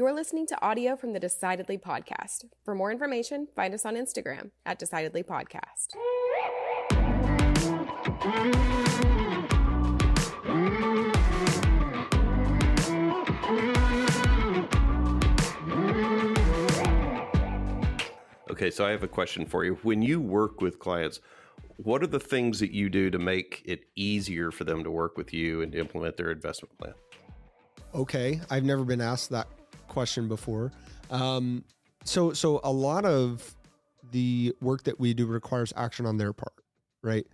You're listening to audio from the Decidedly podcast. For more information, find us on Instagram at Decidedly Podcast. Okay, so I have a question for you. When you work with clients, what are the things that you do to make it easier for them to work with you and implement their investment plan? Okay, I've never been asked that question before. Um, so, so a lot of the work that we do requires action on their part, right?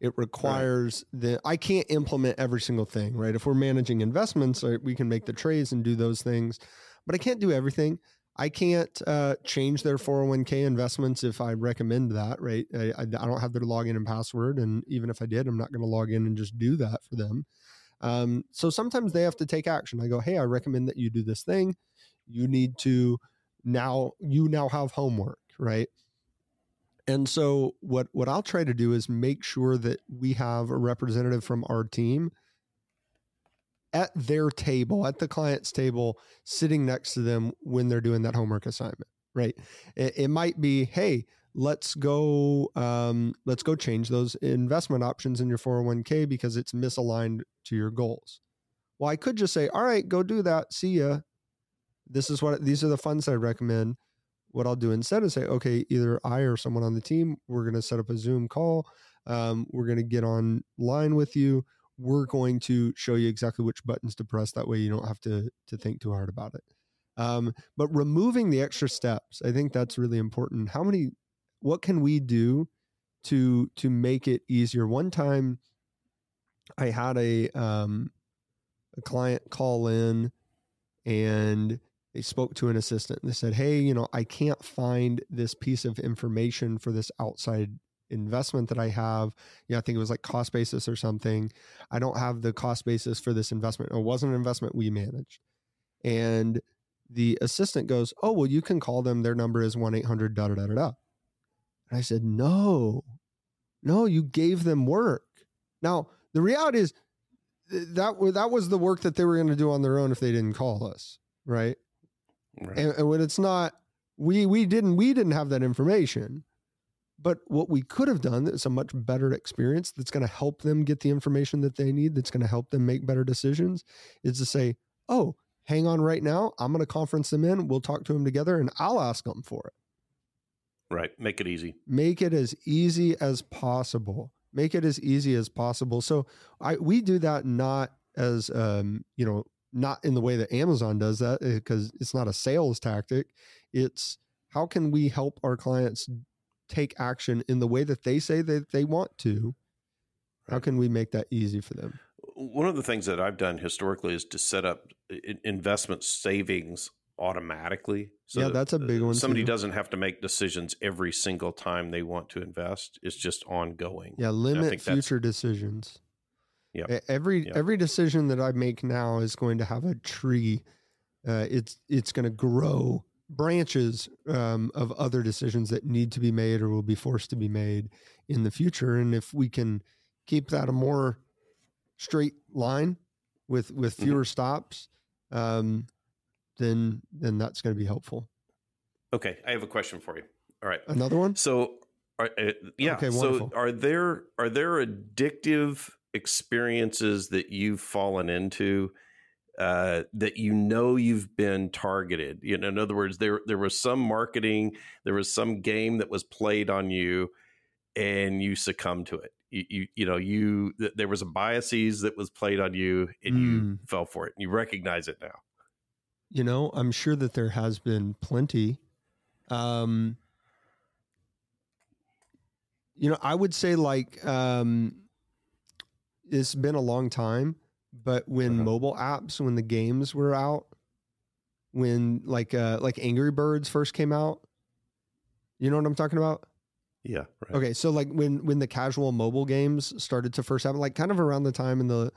It requires right. the I can't implement every single thing, right? If we're managing investments, we can make the trades and do those things, but I can't do everything. I can't uh, change their 401k investments if I recommend that, right? I, I, I, don't have their login and password. And even if I did, I'm not going to log in and just do that for them. Um, so sometimes they have to take action. I go, hey, I recommend that you do this thing. You need to now, you now have homework, right? And so what what I'll try to do is make sure that we have a representative from our team at their table, at the client's table, sitting next to them when they're doing that homework assignment, right? It, it might be, hey, let's go, um, let's go change those investment options in your 401k because it's misaligned to your goals. Well, I could just say, all right, go do that. See ya. This is what these are the funds I recommend. What I'll do instead is say, okay, either I or someone on the team, we're going to set up a Zoom call. Um, we're going to get online with you we're going to show you exactly which buttons to press. That way you don't have to to think too hard about it. Um, but removing the extra steps, I think that's really important. How many? What can we do to to make it easier? One time, I had a um, a client call in, and they spoke to an assistant. And they said, "Hey, you know, I can't find this piece of information for this outside investment that I have. Yeah, I think it was like cost basis or something. I don't have the cost basis for this investment. It wasn't an investment we managed. And the assistant goes, Oh, well, you can call them. Their number is 1 800 da da da da. And I said, No, no, you gave them work. Now, the reality is that, that was the work that they were going to do on their own if they didn't call us. Right. Right. And, and when it's not, we, we didn't, we didn't have that information but what we could have done is a much better experience that's going to help them get the information that they need, that's going to help them make better decisions, is to say, oh, hang on right now. I'm going to conference them in. We'll talk to them together and I'll ask them for it. Right. Make it easy. Make it as easy as possible. Make it as easy as possible. So I we do that not as um, you know, not in the way that Amazon does that because eh, it's not a sales tactic. It's how can we help our clients take action in the way that they say that they want to, how can we make that easy for them? One of the things that I've done historically is to set up investment savings automatically. So yeah, that's a big one. Somebody too. doesn't have to make decisions every single time they want to invest. It's just ongoing. Yeah, limit future decisions. Yeah. Every yep. every decision that I make now is going to have a tree. Uh, it's it's going to grow branches um, of other decisions that need to be made or will be forced to be made in the future. And if we can keep that a more straight line with with mm-hmm. fewer mm-hmm. stops, um, then then that's going to be helpful. Okay, I have a question for you. All right, another one. So, are, uh, yeah. Okay, so, are there are there addictive experiences that you've fallen into uh, that you know you've been targeted. You know, in other words, there there was some marketing, there was some game that was played on you, and you succumbed to it. You you, you know you there was a biases that was played on you, and mm. you fell for it. And you recognize it now. You know, I'm sure that there has been plenty. Um, you know, I would say like um, it's been a long time but when uh-huh. mobile apps, when the games were out, when like uh like Angry Birds first came out, you know what I'm talking about? Yeah. Right. Okay, so like when when the casual mobile games started to first happen, like kind of around the time in the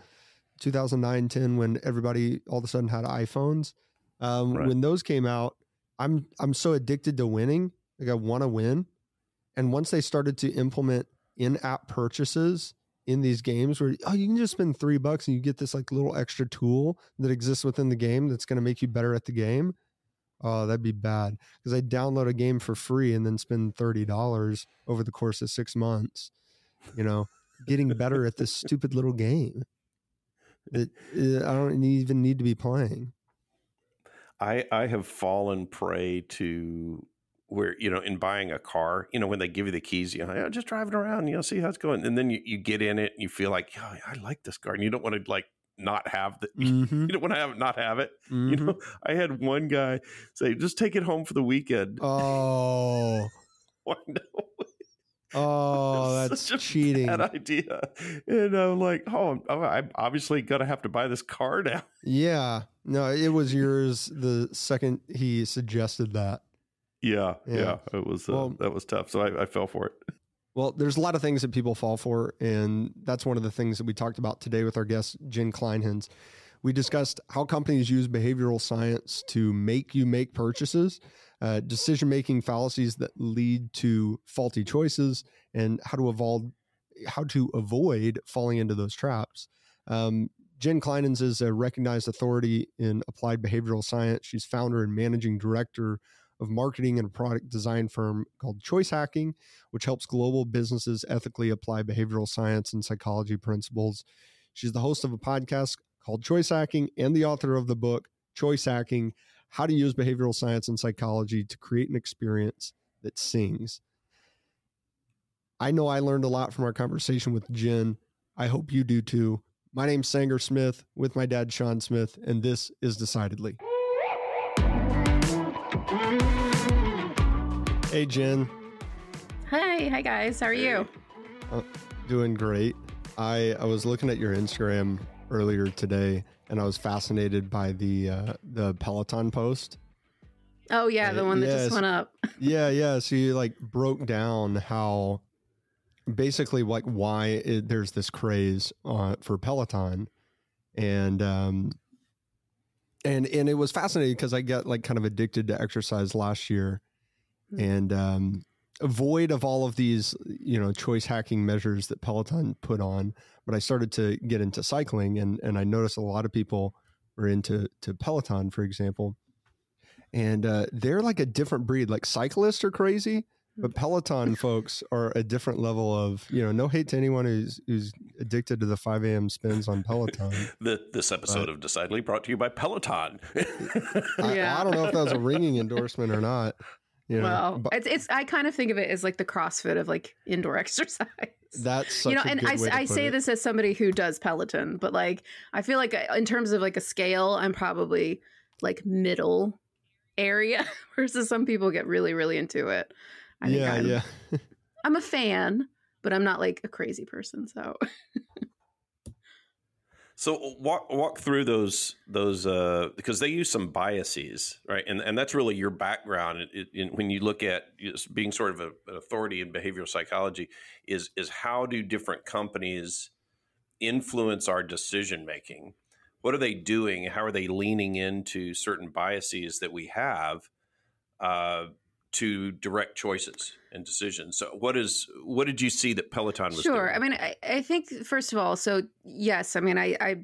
2009 10 when everybody all of a sudden had iPhones, um, right. when those came out, I'm I'm so addicted to winning, like I want to win, and once they started to implement in-app purchases in these games where oh you can just spend three bucks and you get this like little extra tool that exists within the game that's going to make you better at the game Oh, that'd be bad because I download a game for free and then spend thirty dollars over the course of six months. You know, getting better at this stupid little game that uh, I don't even need to be playing. I I have fallen prey to where you know in buying a car you know when they give you the keys you know just drive it around you know see how it's going and then you, you get in it and you feel like yeah i like this car and you don't want to like not have the mm-hmm. you don't want to have it not have it mm-hmm. you know i had one guy say just take it home for the weekend oh Oh, that's cheating. Bad idea. And I'm like, oh, I'm obviously gonna have to buy this car now. Yeah. No, it was yours the second he suggested that. Yeah, yeah, yeah. it was uh, well, that was tough. So I, I fell for it. Well, there's a lot of things that people fall for, and that's one of the things that we talked about today with our guest Jen Clinehens. We discussed how companies use behavioral science to make you make purchases, uh, decision making fallacies that lead to faulty choices, and how to avoid how to avoid falling into those traps. Um, Jen Clinehens is a recognized authority in applied behavioral science. She's founder and managing director of marketing and product design firm called Choice Hacking, which helps global businesses ethically apply behavioral science and psychology principles. She's the host of a podcast called Choice Hacking and the author of the book Choice Hacking How to Use Behavioral Science and Psychology to Create an Experience That Sings. I know I learned a lot from our conversation with Jen. I hope you do too. My name's Sanger Smith with my dad, Sean Smith, and this is Decidedly. Hey, Jen. Hi, hi guys. How are you? Uh, doing great. I I was looking at your Instagram earlier today, and I was fascinated by the uh, the Peloton post. Oh yeah, the one that just went up. yeah, yeah. So you like broke down how basically like why it, there's this craze uh, for Peloton, and um, and and it was fascinating because I got like kind of addicted to exercise last year, mm-hmm. and um, void of all of these you know choice hacking measures that Peloton put on. But I started to get into cycling, and and I noticed a lot of people were into to Peloton, for example, and uh, they're like a different breed. Like cyclists are crazy, but Peloton folks are a different level of, you know, no hate to anyone who's who's addicted to the 5 a.m. spins on Peloton. the, this episode but, of Decidedly brought to you by Peloton. I, yeah. I don't know if that was a ringing endorsement or not. You know, well, but, it's, it's I kind of think of it as like the CrossFit of like indoor exercise. That's you know, and I, I say it. this as somebody who does Peloton, but like I feel like uh, in terms of like a scale, I'm probably like middle area versus some people get really really into it. I yeah, I'm, yeah. I'm a fan, but I'm not like a crazy person. So. so walk walk through those those uh, because they use some biases, right? And and that's really your background. It, it, when you look at being sort of a, an authority in behavioral psychology, is is how do different companies influence our decision making? What are they doing? How are they leaning into certain biases that we have? Uh, to direct choices and decisions. So what is what did you see that Peloton was sure. Doing? I mean, I, I, think first of all, so yes, I mean, I, I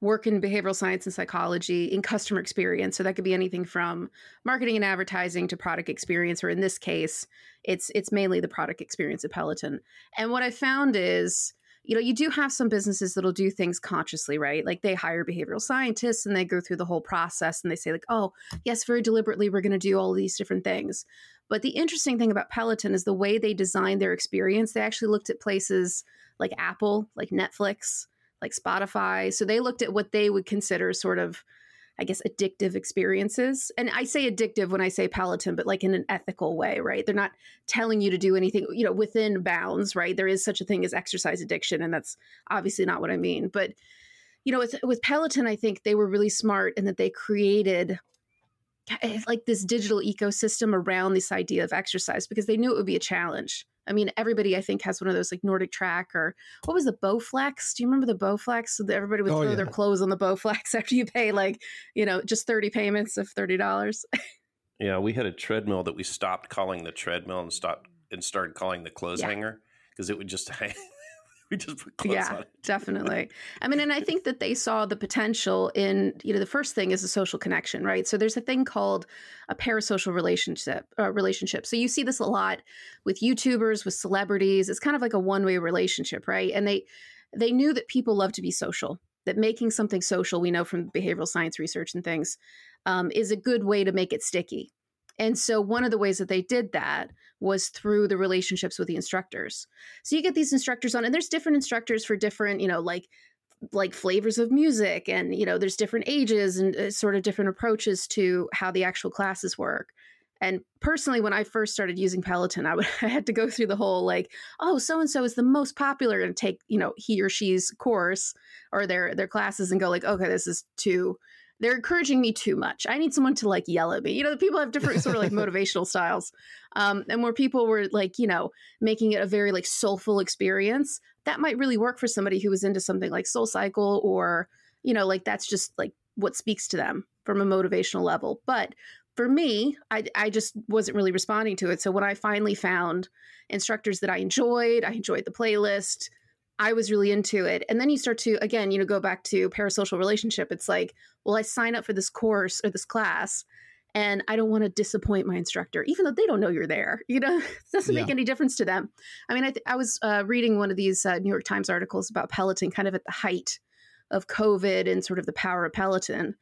work in behavioral science and psychology in customer experience. So that could be anything from marketing and advertising to product experience, or in this case, it's it's mainly the product experience at Peloton. And what I found is you know, you do have some businesses that'll do things consciously, right? Like they hire behavioral scientists and they go through the whole process and they say, like, oh, yes, very deliberately, we're going to do all these different things. But the interesting thing about Peloton is the way they designed their experience. They actually looked at places like Apple, like Netflix, like Spotify. So they looked at what they would consider sort of I guess, addictive experiences. And I say addictive when I say Peloton, but like in an ethical way, right? They're not telling you to do anything, you know, within bounds, right? There is such a thing as exercise addiction, and that's obviously not what I mean. But, you know, with, with Peloton, I think they were really smart in that they created eh, like this digital ecosystem around this idea of exercise because they knew it would be a challenge I mean, everybody I think has one of those like NordicTrack or what was the Bowflex? Do you remember the Bowflex? So everybody would oh, throw yeah. their clothes on the Bowflex after you pay like, you know, just 30 payments of $30. yeah, we had a treadmill that we stopped calling the treadmill and stopped and started calling the clothes yeah. hanger because it would just hang we just put clothes yeah, on it. definitely. I mean, and I think that they saw the potential in, you know, the first thing is a social connection, right? So there's a thing called a parasocial relationship. Uh, relationship. So you see this a lot with YouTubers, with celebrities. It's kind of like a one way relationship, right? And they they knew that people love to be social. That making something social, we know from behavioral science research and things, um, is a good way to make it sticky. And so one of the ways that they did that was through the relationships with the instructors. So you get these instructors on, and there's different instructors for different, you know, like like flavors of music and you know there's different ages and uh, sort of different approaches to how the actual classes work and personally when i first started using peloton i, would, I had to go through the whole like oh so and so is the most popular and take you know he or she's course or their their classes and go like okay this is too they're encouraging me too much. I need someone to like yell at me. You know, the people have different sort of like motivational styles. Um, and where people were like, you know, making it a very like soulful experience, that might really work for somebody who was into something like Soul Cycle or, you know, like that's just like what speaks to them from a motivational level. But for me, I, I just wasn't really responding to it. So when I finally found instructors that I enjoyed, I enjoyed the playlist, I was really into it. And then you start to, again, you know, go back to parasocial relationship. It's like, well, I sign up for this course or this class and I don't want to disappoint my instructor, even though they don't know you're there. You know, it doesn't yeah. make any difference to them. I mean, I, th- I was uh, reading one of these uh, New York Times articles about Peloton kind of at the height of COVID and sort of the power of Peloton.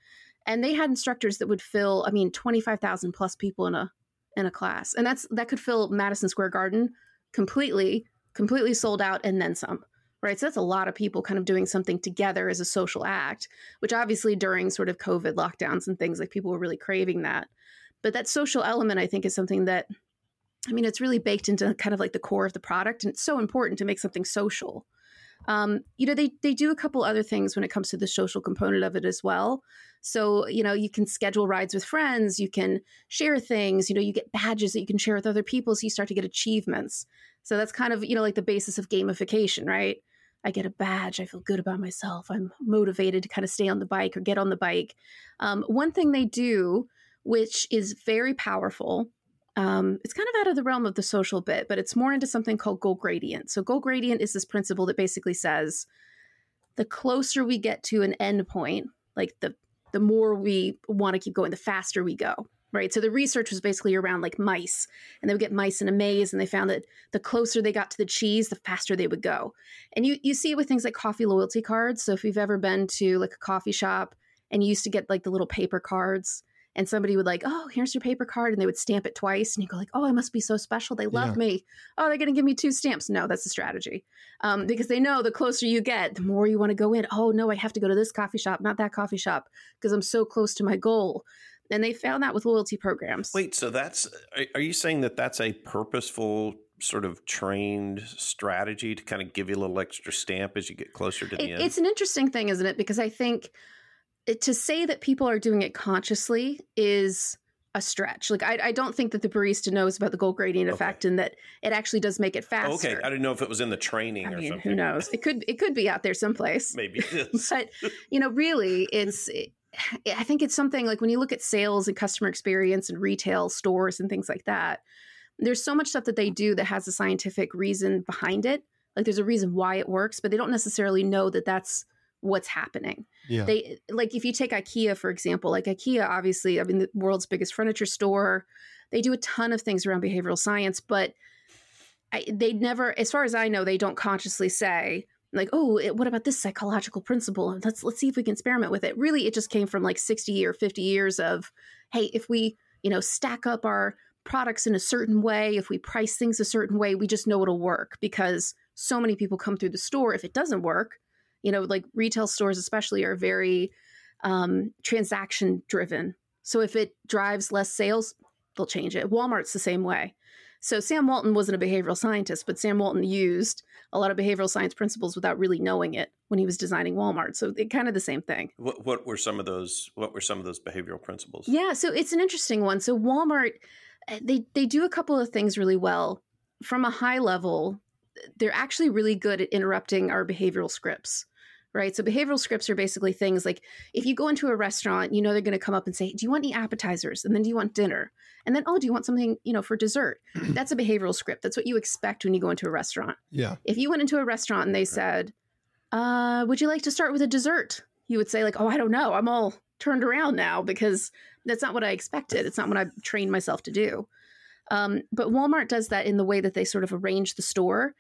And they had instructors that would fill, I mean, 25,000 plus people in a in a class. And that's that could fill Madison Square Garden completely, completely sold out and then some right? So that's a lot of people kind of doing something together as a social act, which obviously during sort of COVID lockdowns and things like people were really craving that. But that social element, I think, is something that, I mean, it's really baked into kind of like the core of the product. And it's so important to make something social. Um, you know, they, they do a couple other things when it comes to the social component of it as well. So, you know, you can schedule rides with friends, you can share things, you know, you get badges that you can share with other people. So you start to get achievements. So that's kind of, you know, like the basis of gamification, right? I get a badge. I feel good about myself. I'm motivated to kind of stay on the bike or get on the bike. Um, one thing they do, which is very powerful, um, it's kind of out of the realm of the social bit, but it's more into something called goal gradient. So, goal gradient is this principle that basically says the closer we get to an end point, like the the more we want to keep going, the faster we go right? So the research was basically around like mice, and they would get mice in a maze, and they found that the closer they got to the cheese, the faster they would go. And you you see it with things like coffee loyalty cards. So if you've ever been to like a coffee shop and you used to get like the little paper cards, and somebody would like, oh, here's your paper card, and they would stamp it twice, and you go like, oh, I must be so special. They love yeah. me. Oh, they're going to give me two stamps. No, that's a strategy, um, because they know the closer you get, the more you want to go in. Oh no, I have to go to this coffee shop, not that coffee shop, because I'm so close to my goal. And they found that with loyalty programs. Wait, so that's are you saying that that's a purposeful sort of trained strategy to kind of give you a little extra stamp as you get closer to the it, end? It's an interesting thing, isn't it? Because I think eh, to say that people are doing it consciously is a stretch. Like I, I don't think that the barista knows about the goal gradient okay. effect and that it actually does make it faster. Okay, I didn't know if it was in the training I or mean, something. Who knows? It could it could be out there someplace. Maybe it is. but you know, really, it's I think it's something like when you look at sales and customer experience and retail stores and things like that, there's so much stuff that they do that has a scientific reason behind it. Like there's a reason why it works, but they don't necessarily know that that's what's happening. Yeah. They like if you take IKEA for example, like IKEA obviously, I mean the world's biggest furniture store, they do a ton of things around behavioral science, but I, they never as far as I know they don't consciously say like oh it, what about this psychological principle? Let's let's see if we can experiment with it. Really it just came from like 60 or 50 years of hey if we you know stack up our products in a certain way if we price things a certain way we just know it'll work. Because so many people come through the store if it doesn't work you know like retail stores especially are very um, transaction driven so if it drives less sales they'll change it. Walmart's the same way. So Sam Walton wasn't a behavioral scientist, but Sam Walton used a lot of behavioral science principles without really knowing it when he was designing Walmart. So it kind of the same thing. What, what were some of those? What were some of those behavioral principles? Yeah, so it's an interesting one. So Walmart, eh, they they do a couple of things really well. From a high level, they're actually really good at interrupting our behavioral scripts right? So behavioral scripts are basically things like if you go into a restaurant, you know they're going to come up and say, "Do you want any appetizers?" and then "Do you want dinner?" and then "Oh, do you want something, you know, for dessert?" That's a behavioral script. That's what you expect when you go into a restaurant. Yeah. If you went into a restaurant and they said, uh, "Would you like to start with a dessert?" you would say like, "Oh, I don't know. I'm all turned around now because that's not what I expected. It's not what I trained myself to do." Um, but Walmart does that in the way that they sort of arrange the store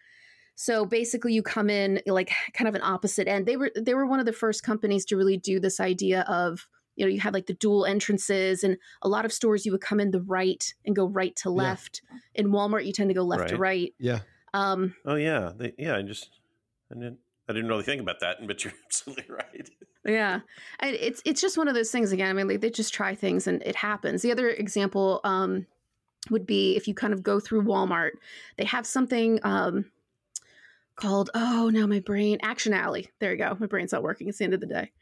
so basically you come in like kind of an opposite end. They were they were one of the first companies to really do this idea of you know you had like the dual entrances and a lot of stores you would come in the right and go right to left. Yeah. in walmart you tend to go left right. to right. yeah. Um oh yeah. They, yeah i just i didn't i didn't really think about that but you're absolutely right. Yeah. And it's it's just one of those things again i mean like, they just try things and it happens. The other example um would be if you kind of go through walmart they have something um called oh now my brain action alley. There you go. My brain's not working. It's the end of the day.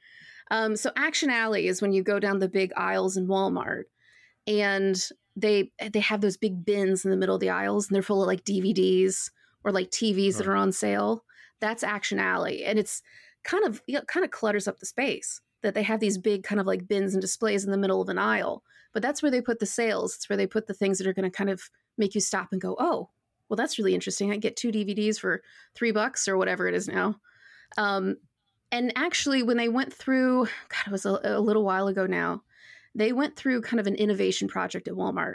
Um, so action alley is when you go down the big aisles in walmart and they they have those big bins in the middle of the aisles and they're full of like dvds or like tvs that are on sale. That's action alley. And it's kind of you know, kind of clutters up the space that they have these big kind of like bins and displays in the middle of an aisle. But that's where they put the sales. It's where they put the things that are going to kind of make you stop and go oh well, that's really interesting. I get two DVDs for three bucks or whatever it is now. Um, and actually, when they went through, God, it was a, a little while ago now, they went through kind of an innovation project at Walmart.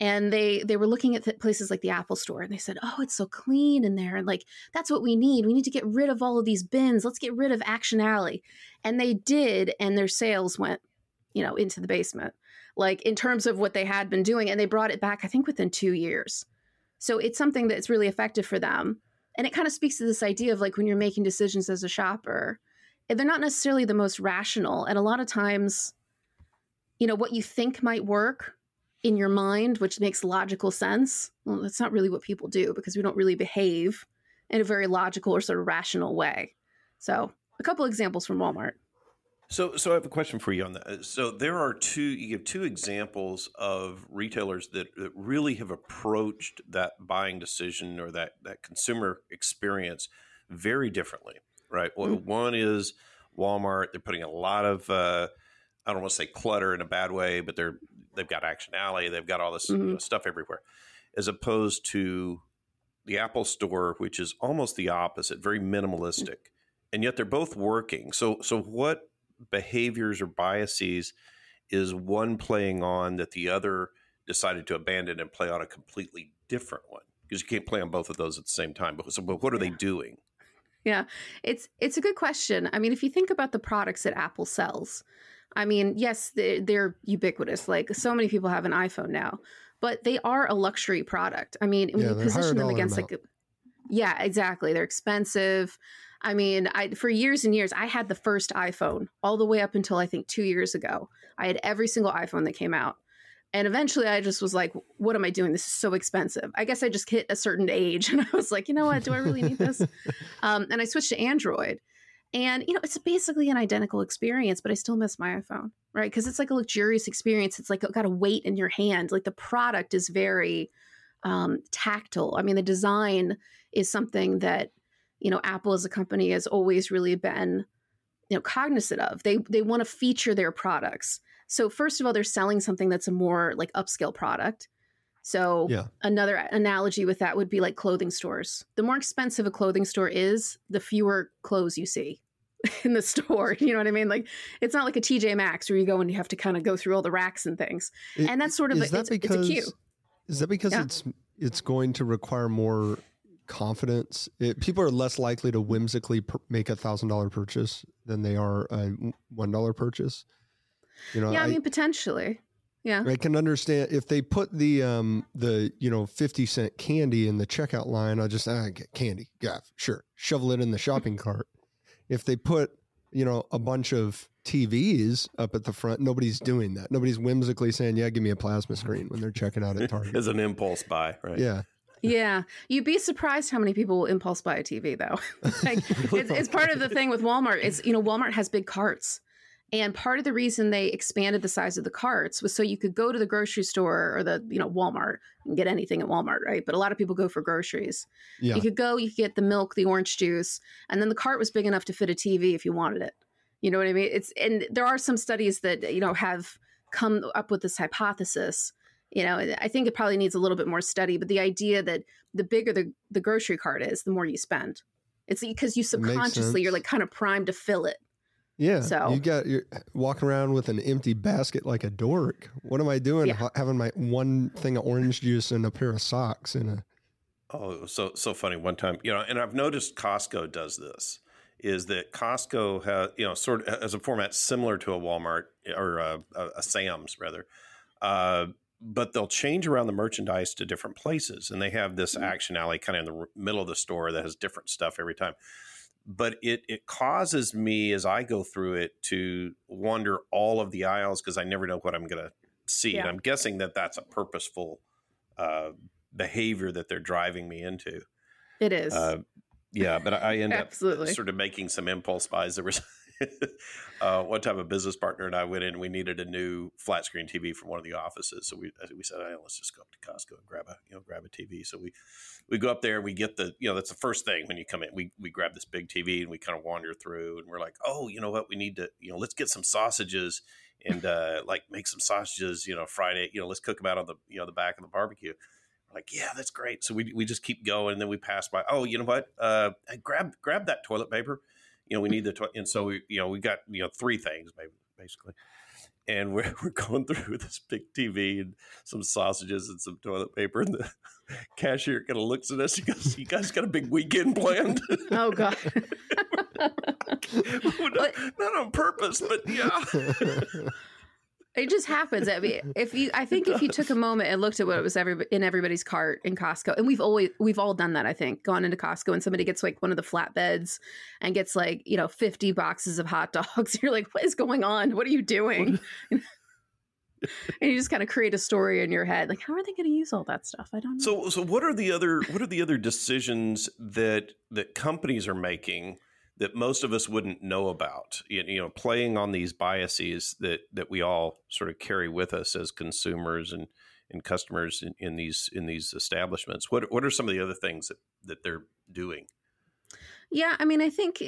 And they they were looking at places like the apple store and they said oh it's so clean in there and like that's what we need. We need to get rid of all of these bins. Let's get rid of action alley. And they did and their sales went you know into the basement like in terms of what they had been doing and they brought it back i think within two years so it's something that's really effective for them. And it kind of speaks to this idea of like when you're making decisions as a shopper, eh, they're not necessarily the most rational. And a lot of times, you know, what you think might work in your mind, which makes logical sense, well, that's not really what people do because we don't really behave in a very logical or sort of rational way. So, a couple examples from Walmart. So, so I have a question for you on that. So, there are two. You give two examples of retailers that, that really have approached that buying decision or that that consumer experience very differently, right? Mm-hmm. One is Walmart. They're putting a lot of uh, I don't want to say clutter in a bad way, but they're they've got Action Alley. They've got all this mm-hmm. you know, stuff everywhere, as opposed to the Apple Store, which is almost the opposite, very minimalistic, and yet they're both working. So, so what behaviors or biases is one playing on that the other decided to abandon and play on a completely different one because you can't play on both of those at the same time but, so, but what are yeah. they doing yeah it's it's a good question i mean if you think about the products that apple sells i mean yes they're, they're ubiquitous like so many people have an iphone now but they are a luxury product i mean when yeah, you position them against Walmart. like yeah exactly they're expensive I mean, I for years and years I had the first iPhone all the way up until I think 2 years ago. I had every single iPhone that came out. And eventually I just was like, what am I doing? This is so expensive. I guess I just hit a certain age and I was like, you know what? Do I really need this? um, and I switched to Android. And, you know, it's basically an identical experience, but I still miss my iPhone, right? Because it's like a luxurious experience. It's like got a weight in your hand. Like the product is very um, tactile. I mean, the design is something that you know apple as a company has always really been you know cognizant of. They they want to feature their products. So first of all they're selling something that's a more like upscale product. So yeah. another analogy with that would be like clothing stores. The more expensive a clothing store is the fewer clothes you see in the store. You know what i mean? Like it's not like a tj maxx where you go and you have to kind of go through all the racks and things. It, and that's sort of a, that it's, because, it's a cue is that because yeah. it's it's going to require more confidence. It, people are less likely to whimsically per- make a thousand dollar purchase than they are a one dollar purchase. You know, yeah, I, I, mean potentially. Yeah, I can understand if they put the um the you know fifty cent candy in the checkout line. I just ah, get candy, yeah, sure, shovel it in the shopping cart. If they put you know a bunch of TVs up at the front, nobody's doing that. Nobody's whimsically saying, "Yeah, give me a plasma screen" when they're checking out at Target. As an impulse buy, right? Yeah, yeah, you'd be surprised how many people will impulse buy a TV though. like, it's, it's part of the thing with Walmart. Is you know Walmart has big carts, And part of the reason they expanded the size of the carts was so you could go to the grocery store or the, you know, Walmart and get anything at Walmart, right? But a lot of people go for groceries. Yeah. You could go, you could get the milk, the orange juice, and then the cart was big enough to fit a TV if you wanted it. You know what I mean? It's and there are some studies that, you know, have come up with this hypothesis. You know, I think it probably needs a little bit more study, but the idea that the bigger the, the grocery cart is, the more you spend. It's because you subconsciously you're like kind of primed to fill it. Yeah. So you got you're eh, walking around with an empty basket like a dork. What am I doing? Yeah. Having my one thing of orange juice and a pair of socks and a. Oh, so so funny. One time, you know, and I've noticed Costco does this. Is that Costco has you know sort of as a format similar to a Walmart eh, or a, a, a Sam's rather, uh, but they'll change around the merchandise to different places, and they have this mm-hmm. action alley kind of in the middle of the store that has different stuff every time but it it causes me as I go through it to wander all of the aisles because I never know what I'm going to see. Yeah. And I'm guessing that that's a purposeful uh, behavior that they're driving me into. It is. Uh, yeah, but I end up sort of making some impulse buys. There was uh, one time a business partner and I went in. We needed a new flat screen TV from one of the offices, so we we said, hey, let's just go up to Costco and grab a you know grab a TV. So we we go up there and we get the you know that's the first thing when you come in. We we grab this big TV and we kind of wander through and we're like, oh, you know what? We need to you know let's get some sausages and uh, like make some sausages. You know, Friday. You know, let's cook them out on the you know the back of the barbecue like yeah that's great so we, we just keep going and then we pass by oh you know what uh grab grab that toilet paper you know, we need the, tw- and so we, you know, we got, you know, three things basically. And we're, we're going through this big TV and some sausages and some toilet paper. And the cashier kind of looks at us. He goes, You guys got a big weekend planned? Oh, God. not, not on purpose, but yeah. It just happens. I mean, if you, I think if you took a moment and looked at what was every in everybody's cart in Costco, and we've always we've all done that. I think gone into Costco and somebody gets like one of the flatbeds and gets like you know fifty boxes of hot dogs. You're like, what is going on? What are you doing? and you just kind of create a story in your head, like how are they going to use all that stuff? I don't know. So, so what are the other what are the other decisions that that companies are making? That most of us wouldn't know about. You know, playing on these biases that that we all sort of carry with us as consumers and and customers in, in these in these establishments. What what are some of the other things that that they're doing? Yeah, I mean, I think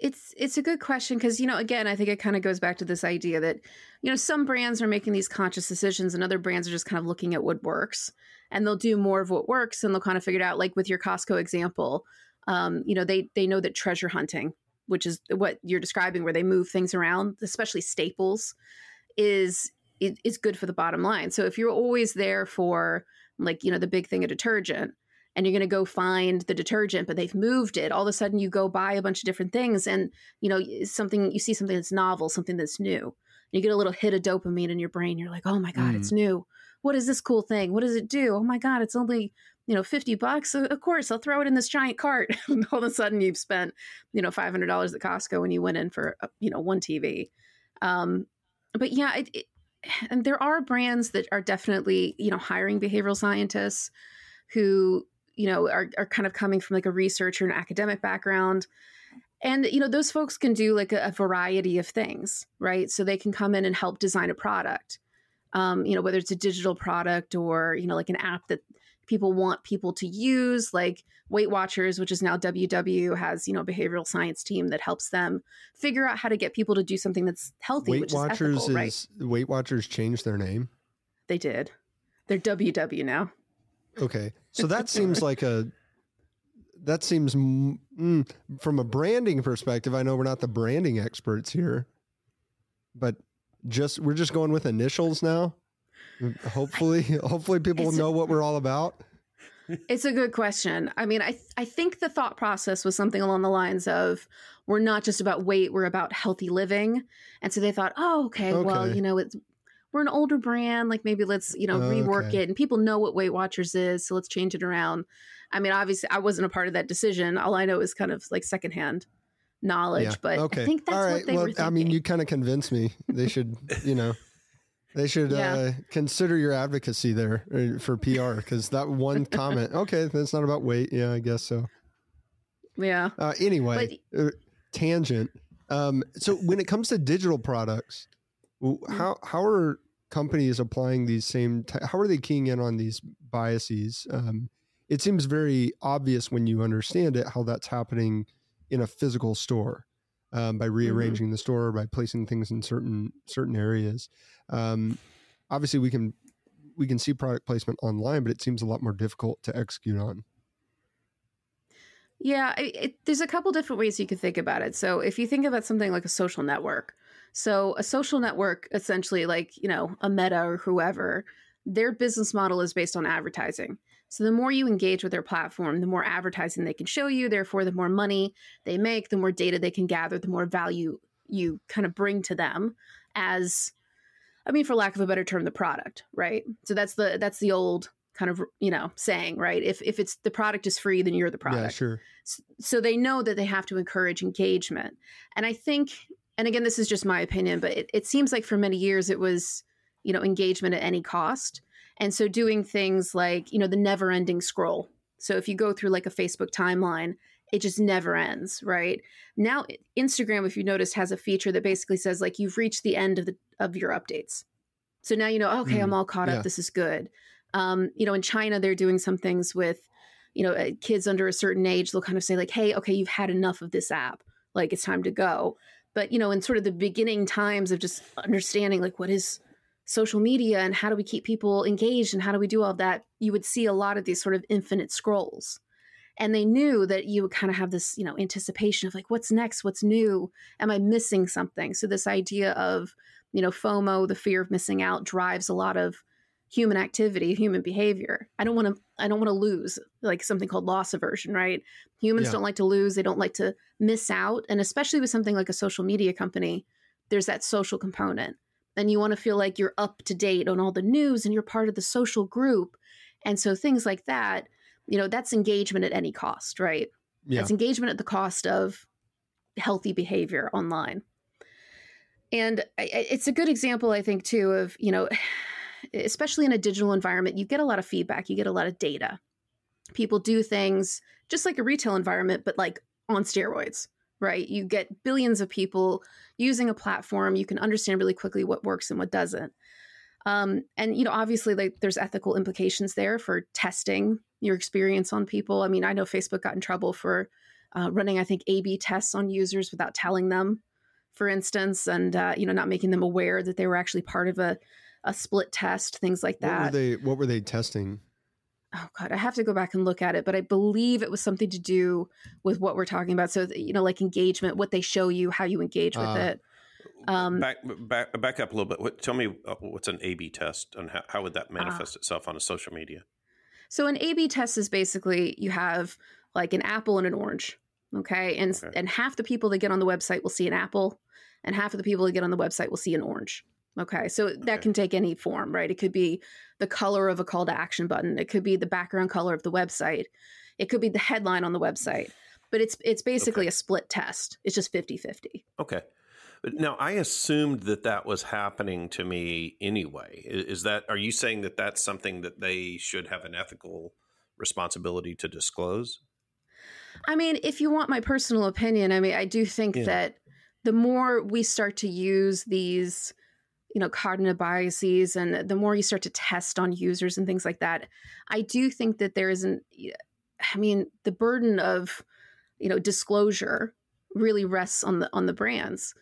it's it's a good question because you know again i think it kind of goes back to this idea that you know some brands are making these conscious decisions and other brands are just kind of looking at what works and they'll do more of what works and they'll kind of figure it out like with your costco example um, you know they they know that treasure hunting which is what you're describing where they move things around especially staples is is good for the bottom line. So if you're always there for like you know the big thing of detergent and you're going to go find the detergent but they've moved it all of a sudden you go buy a bunch of different things and you know something you see something that's novel something that's new. You get a little hit of dopamine in your brain you're like oh my god mm. it's new. What is this cool thing? What does it do? Oh my god it's only you know, 50 bucks, of course, I'll throw it in this giant cart. and all of a sudden you've spent, you know, $500 at Costco when you went in for, uh, you know, one TV. Um, but yeah, it, it, and there are brands that are definitely, you know, hiring behavioral scientists who, you know, are, are kind of coming from like a research or an academic background. And, you know, those folks can do like a, a variety of things, right? So they can come in and help design a product. Um, you know, whether it's a digital product or, you know, like an app that people want people to use like weight watchers which is now ww has you know a behavioral science team that helps them figure out how to get people to do something that's healthy weight watchers is, ethical, is right? weight watchers changed their name? They did. They're ww now. Okay. So that seems like a that seems mm, from a branding perspective i know we're not the branding experts here but just we're just going with initials now Hopefully, hopefully people know what we're all about. It's a good question. I mean, I th- I think the thought process was something along the lines of we're not just about weight, we're about healthy living. And so they thought, "Oh, okay, okay. well, you know, it's we're an older brand, like maybe let's, you know, rework okay. it and people know what Weight Watchers is, so let's change it around." I mean, obviously I wasn't a part of that decision. All I know is kind of like secondhand knowledge, yeah. but okay. I think that's what they well, were thinking. I mean, you kind of convinced me. They should, you know, they should yeah. uh, consider your advocacy there uh, for PR because that one comment. Okay, that's not about weight. Yeah, I guess so. Yeah. Uh, anyway, but, uh, tangent. Um, so when it comes to digital products, mm-hmm. how how are companies applying these same? T- how are they keying in on these biases? Um, it seems very obvious when you understand it how that's happening in a physical store um, by mm-hmm. rearranging mm-hmm. the store by placing things in certain certain areas. Um, obviously, we can we can see product placement online, but it seems a lot more difficult to execute on. Yeah, it, there's a couple different ways you can think about it. So if you think about something like a social network, so a social network, essentially, like you know, a Meta or whoever, their business model is based on advertising. So the more you engage with their platform, the more advertising they can show you. Therefore, the more money they make, the more data they can gather, the more value you kind of bring to them as I mean, for lack of a better term, the product, right? So that's the that's the old kind of you know saying, right? If if it's the product is free, then you're the product. Yeah, sure. So they know that they have to encourage engagement, and I think, and again, this is just my opinion, but it, it seems like for many years it was you know engagement at any cost, and so doing things like you know the never ending scroll. So if you go through like a Facebook timeline it just never ends, right? Now Instagram, if you notice, has a feature that basically says like you've reached the end of the of your updates. So now you know, okay, mm, I'm all caught yeah. up. This is good. Um, you know, in China, they're doing some things with, you know, uh, kids under a certain age. They'll kind of say like, hey, okay, you've had enough of this app. Like it's time to go. But you know, in sort of the beginning times of just understanding like what is social media and how do we keep people engaged and how do we do all of that, you would see a lot of these sort of infinite scrolls. And they knew that you would kind of have this you know anticipation of like what's next? What's new? Am i missing something? So this idea of you know fomo the fear of missing out drives a lot of human activity human behavior. I don't want to i don't want to lose like something called loss aversion right? Humans yeah. don't like to lose they don't like to miss out and especially with something like a social media company there's that social component and you want to feel like you're up to date on all the news and you're part of the social group. And so things like that you know that's engagement at any cost right? Yeah. that's engagement at the cost of healthy behavior online. And it's a good example i think too of you know especially in a digital environment you get a lot of feedback you get a lot of data. People do things just like a retail environment but like on steroids right you get billions of people using a platform you can understand really quickly what works and what doesn't um, and you know obviously like there's ethical implications there for testing your experience on people. I mean, I know Facebook got in trouble for uh, running, I think, A/B tests on users without telling them, for instance, and uh, you know, not making them aware that they were actually part of a a split test, things like that. What were they? What were they testing? Oh God, I have to go back and look at it, but I believe it was something to do with what we're talking about. So you know, like engagement, what they show you, how you engage with uh, it. Um, back, back, back up a little bit. What, tell me uh, what's an A/B test, and how, how would that manifest uh, itself on a social media? So an A/B test is basically you have like an apple and an orange, okay, and okay. and half the people that get on the website will see an apple, and half of the people that get on the website will see an orange. Okay, so okay. that can take any form, right? It could be the color of a call to action button. It could be the background color of the website. It could be the headline on the website. But it's it's basically okay. a split test. It's just 50-50. Okay. Now, I assumed that that was happening to me anyway. Is that are you saying that that's something that they should have an ethical responsibility to disclose? I mean, if you want my personal opinion, I mean, I do think yeah. that the more we start to use these, you know, cognitive biases and the more you start to test on users and things like that, I do think that there isn't, I mean, the burden of, you know, disclosure really rests on the on the brands.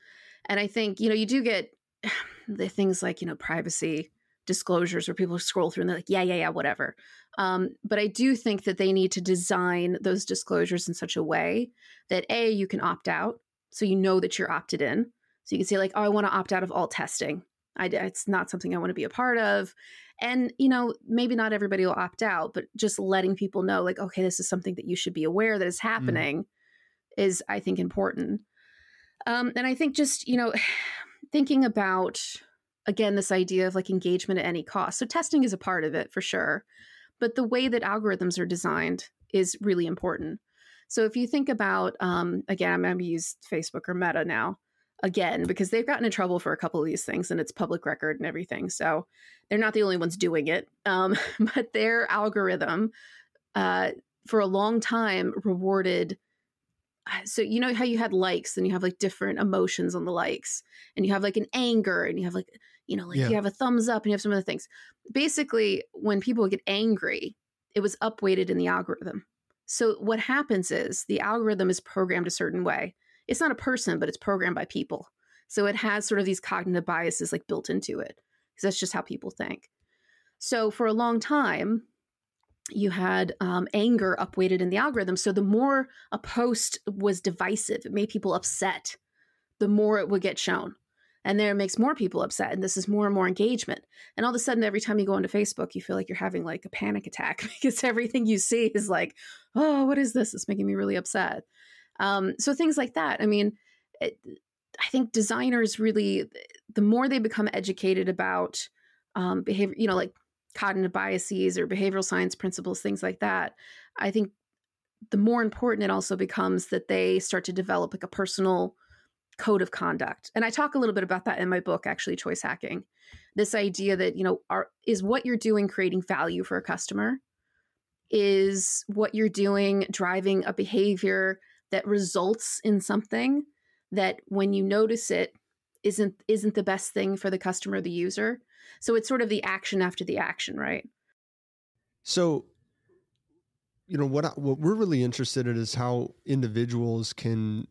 And I think, you know, you do get the things like, you know, privacy disclosures where people scroll through and they're like, yeah, yeah, yeah, whatever. Um, but I do think that they need to design those disclosures in such a way that A, you can opt out. So you know that you're opted in. So you can say, like, oh, I want to opt out of all testing. I, it's not something I want to be a part of. And, you know, maybe not everybody will opt out, but just letting people know, like, okay, this is something that you should be aware that is mm. happening mm. is, I think, important. Um, and I think just, you know, thinking about, again, this idea of like engagement at any cost. So testing is a part of it for sure. But the way that algorithms are designed is really important. So if you think about, um, again, I'm going to use Facebook or Meta now again because they've gotten in trouble for a couple of these things and it's public record and everything. So they're not the only ones doing it. Um, but their algorithm uh, for a long time rewarded so you know how you had likes and you have like different emotions on the likes and you have like an anger and you have like you know like yeah. you have a thumbs up and you have some other things basically when people get angry it was upweighted in the algorithm so what happens is the algorithm is programmed a certain way it's not a person but it's programmed by people so it has sort of these cognitive biases like built into it because that's just how people think so for a long time you had um, anger upweighted in the algorithm. So the more a post was divisive, it made people upset, the more it would get shown. And there it makes more people upset. And this is more and more engagement. And all of a sudden, every time you go onto Facebook, you feel like you're having like a panic attack because everything you see is like, oh, what is this? It's making me really upset. Um, so things like that. I mean, it, I think designers really, the more they become educated about um, behavior, you know, like cognitive biases or behavioral science principles, things like that, I think the more important it also becomes that they start to develop like a personal code of conduct. And I talk a little bit about that in my book, actually, Choice Hacking. This idea that, you know, are, is what you're doing creating value for a customer? Is what you're doing driving a behavior that results in something that when you notice it isn't isn't the best thing for the customer the user so it's sort of the action after the action, right? So, you know what? What we're really interested in is how individuals can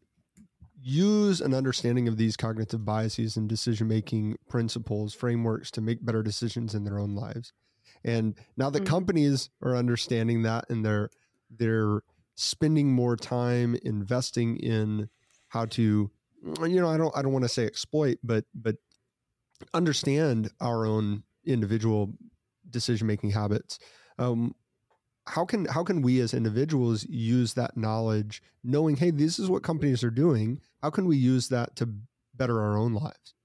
use an understanding of these cognitive biases and decision making principles, frameworks to make better decisions in their own lives. And now that mm-hmm. companies are understanding that and they're they're spending more time investing in how to you know, I don't I don't want to say exploit, but but understand our own individual decision making habits. Um, how can how can we as individuals use that knowledge knowing hey this is what companies are doing how can we use that to better our own lives?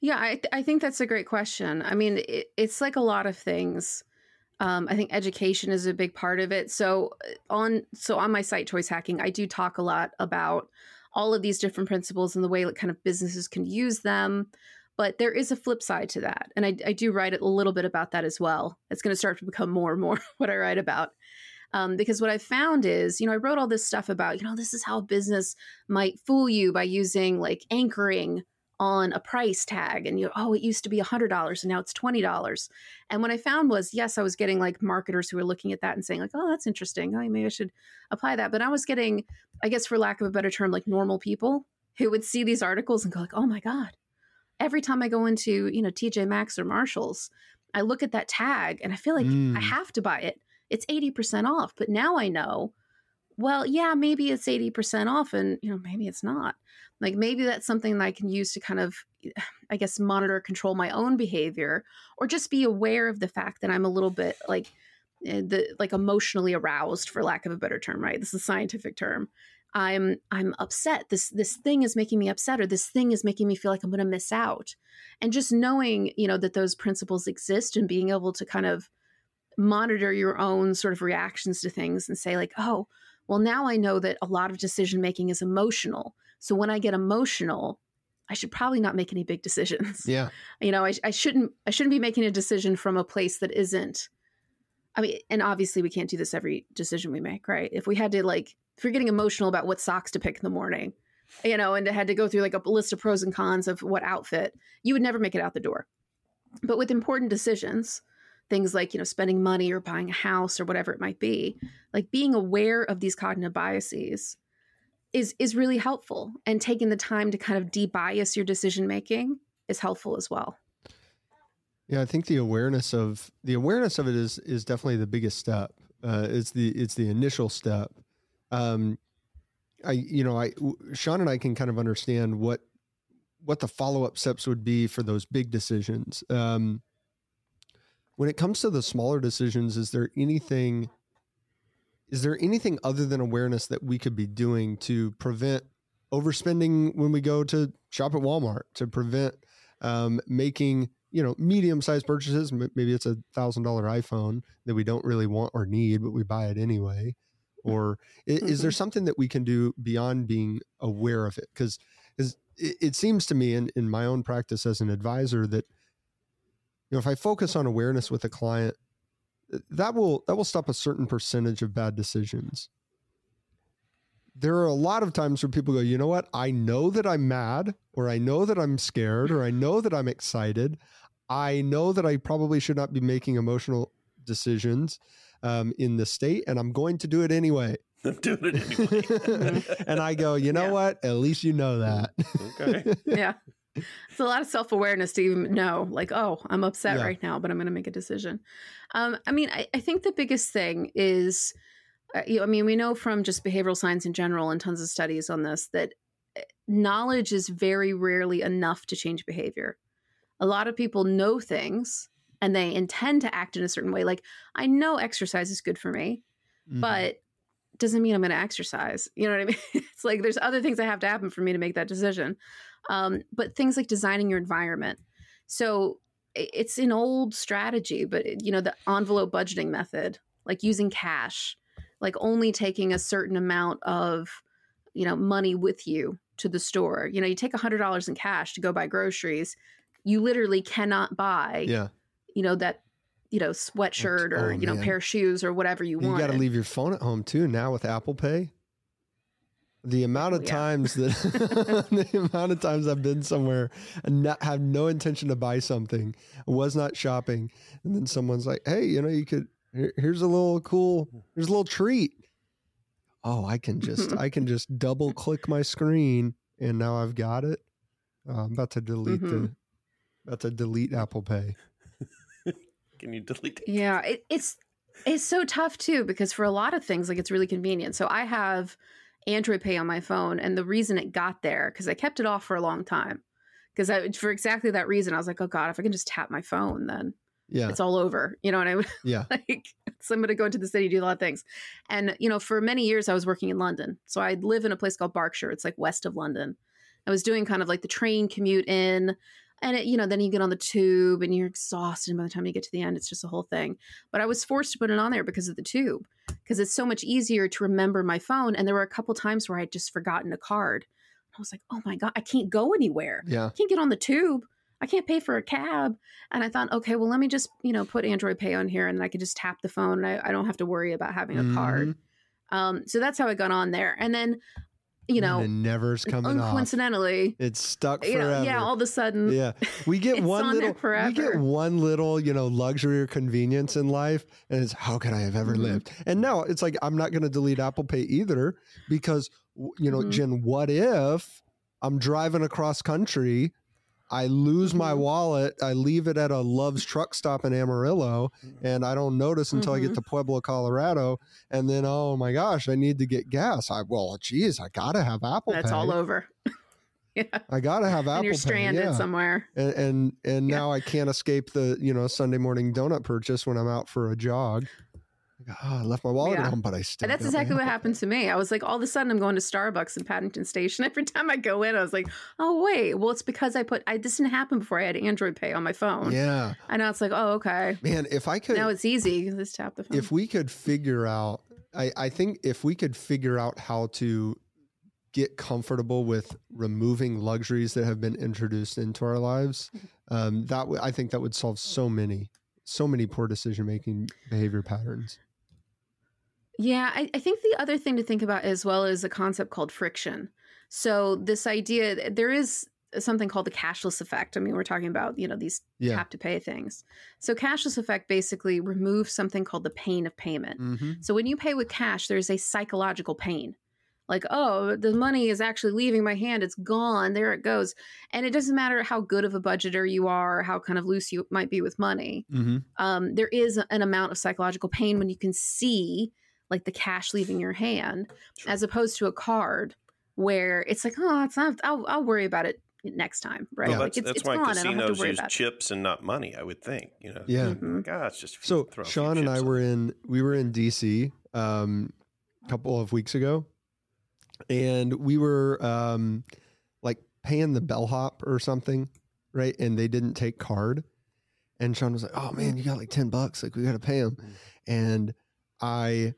Yeah i, th- I think that's a great question. I mean it, it's like a lot of things um, i think education is a big part of it so uh, on so on my site choice hacking i do talk a lot about all of these different principles and the way that kind of businesses can use them but there is a flip side to that. And I, I do write a little bit about that as well. It's going to start to become more and more what I write about. Um, because what I found is, you know, I wrote all this stuff about, you know, this is how business might fool you by using like anchoring on a price tag and you oh it used to be $100 and now it's $20 and what i found was yes i was getting like marketers who were looking at that and saying like oh that's interesting oh maybe i should apply that but i was getting i guess for lack of a better term like normal people who would see these articles and go like oh my god every time I go into, you know, TJ Maxx or Marshalls, I look at that tag and I feel like mm. I have to buy it. It's 80% off. But now I know, well, yeah, maybe it's 80% off and, you know, maybe it's not. Like maybe that's something that I can use to kind of, I guess, monitor, control my own behavior or just be aware of the fact that I'm a little bit like, eh, the like emotionally aroused for lack of a better term right this is a scientific term I'm I'm upset. This this thing is making me upset or this thing is making me feel like I'm going to miss out. And just knowing, you know, that those principles exist and being able to kind of monitor your own sort of reactions to things and say like, "Oh, well now I know that a lot of decision making is emotional. So when I get emotional, I should probably not make any big decisions. Yeah. You know, I, I shouldn't I shouldn't be making a decision from a place that isn't I mean, and obviously we can't do this every decision we make, right? If we had to like if you're getting emotional about what socks to pick in the morning, you know, and had to go through like a list of pros and cons of what outfit, you would never make it out the door. But with important decisions, things like, you know, spending money or buying a house or whatever it might be, like being aware of these cognitive biases is is really helpful and taking the time to kind of debias your decision making is helpful as well. Yeah, I think the awareness of the awareness of it is is definitely the biggest step. Uh, it's the it's the initial step um, I, you know, I, Sean and I can kind of understand what, what the follow up steps would be for those big decisions. Um, when it comes to the smaller decisions, is there anything, is there anything other than awareness that we could be doing to prevent overspending when we go to shop at Walmart, to prevent um, making you know medium sized purchases? Maybe it's a thousand dollar iPhone that we don't really want or need, but we buy it anyway or is, is, there mm-hmm. something that we can do beyond being aware of it because it, it seems to me in, in my own practice as an advisor that you know if i focus on awareness with a client that will that will stop a certain percentage of bad decisions there are a lot of times where people go, you know what? I know that I'm mad, or I know that I'm scared, or I know that I'm excited. I know that I probably should not be making emotional decisions um, in the state, and I'm going to do it anyway. I'm doing it anyway. and I go, you know yeah. what? At least you know that. okay. yeah. It's a lot of self awareness to even know, like, oh, I'm upset yeah. right now, but I'm going to make a decision. Um, I mean, I, I, think the biggest thing is, uh, you know, I mean, we know from just behavioral science in general and tons of studies on this that eh, knowledge is very rarely enough to change behavior. A lot of people know things and they intend to act in a certain way. Like, I know exercise is good for me, mm-hmm. but doesn't mean I'm going to exercise. You know what I mean? it's like there's other things that have to happen for me to make that decision. Um, but things like designing your environment. So it's an old strategy, but it, you know the envelope budgeting method, like using cash, like only taking a certain amount of you know money with you to the store. You know, you take a hundred dollars in cash to go buy groceries. You literally cannot buy. Yeah. You know that you know sweatshirt or oh, you know man. pair of shoes or whatever you, you want. You got to leave your phone at home too now with Apple Pay. The amount of oh, yeah. times that the amount of times I've been somewhere and not, have no intention to buy something, was not shopping, and then someone's like, "Hey, you know, you could here, here's a little cool, here's a little treat." Oh, I can just I can just double click my screen and now I've got it. Uh, I'm about to delete mm-hmm. the about to delete Apple Pay. Can you delete it? Yeah, it, it's it's so tough too because for a lot of things, like it's really convenient. So I have Android Pay on my phone, and the reason it got there because I kept it off for a long time because I for exactly that reason I was like, oh god, if I can just tap my phone, then yeah, it's all over. You know what I mean? Yeah, like so I'm going to go into the city, do a lot of things, and you know, for many years I was working in London, so I live in a place called Berkshire. It's like west of London. I was doing kind of like the train commute in and it, you know then you get on the tube and you're exhausted and by the time you get to the end it's just a whole thing. But i was forced to put it on there because of the tube because it's so much easier to remember my phone and there were a couple times where i'd just forgotten a card. I was like oh my god i can't go anywhere. Yeah. I can't get on the tube. I can't pay for a cab. And i thought okay well let me just you know put android pay on here and i could just tap the phone and i, I don't have to worry about having a mm-hmm. card um, so that's how I got on there. And then you know, and it never's coming off. Coincidentally, it's stuck forever. You know, yeah, all of a sudden, yeah, we get one little, we get one little, you know, luxury or convenience in life, and it's how could I have ever mm-hmm. lived? And now it's like I'm not going to delete Apple Pay either because, you know, mm-hmm. Jen, what if I'm driving across country I lose my mm-hmm. wallet. I leave it at a Love's truck stop in Amarillo, and I don't notice until mm-hmm. I get to mm-hmm. Pueblo, Colorado. And then, oh my gosh, I need to get gas. I well, geez, I gotta have Apple. That's Pay. all over. yeah, I gotta have Apple. And you're stranded yeah. somewhere. And and, and yeah. now I can't escape the you know Sunday morning donut purchase when I'm out for a jog oh, I left my wallet yeah. at home, but I still. that's exactly what happened to me. I was like, all of a sudden, I'm going to Starbucks in Paddington Station. Every time I go in, I was like, oh wait, well, it's because I put. I this didn't happen before. I had Android Pay on my phone. Yeah, I know it's like, oh okay, man. If I could now, it's easy. Just tap the phone. If we could figure out, I I think if we could figure out how to get comfortable with removing luxuries that have been introduced into our lives, mm-hmm. um, that w- I think that would solve so many so many poor decision making behavior patterns. Yeah, I, I, think the other thing to think about as well is a concept called friction. So this idea, there is something called the cashless effect. I mean, we're talking about you know these yeah. tap to pay things. So cashless effect basically removes something called the pain of payment. Mm-hmm. So when you pay with cash, there's a psychological pain. Like, oh, the money is actually leaving my hand. It's gone. There it goes. And it doesn't matter how good of a budgeter you are, how kind of loose you might be with money. Mm-hmm. Um, there is an amount of psychological pain when you can see like the cash leaving your hand sure. as opposed to a card where it's like oh it's not i'll, I'll worry about it next time right? Well, like that's, it's, that's it's why casinos use chips and not money i would think you know? Yeah. Mm-hmm. god it's just so sean and i were in. we were in dc um, a couple of weeks ago and we were um, like paying the bellhop or something right? And they didn't take card. And sean was like oh man you got like 10 bucks like we got to pay him mm-hmm. and i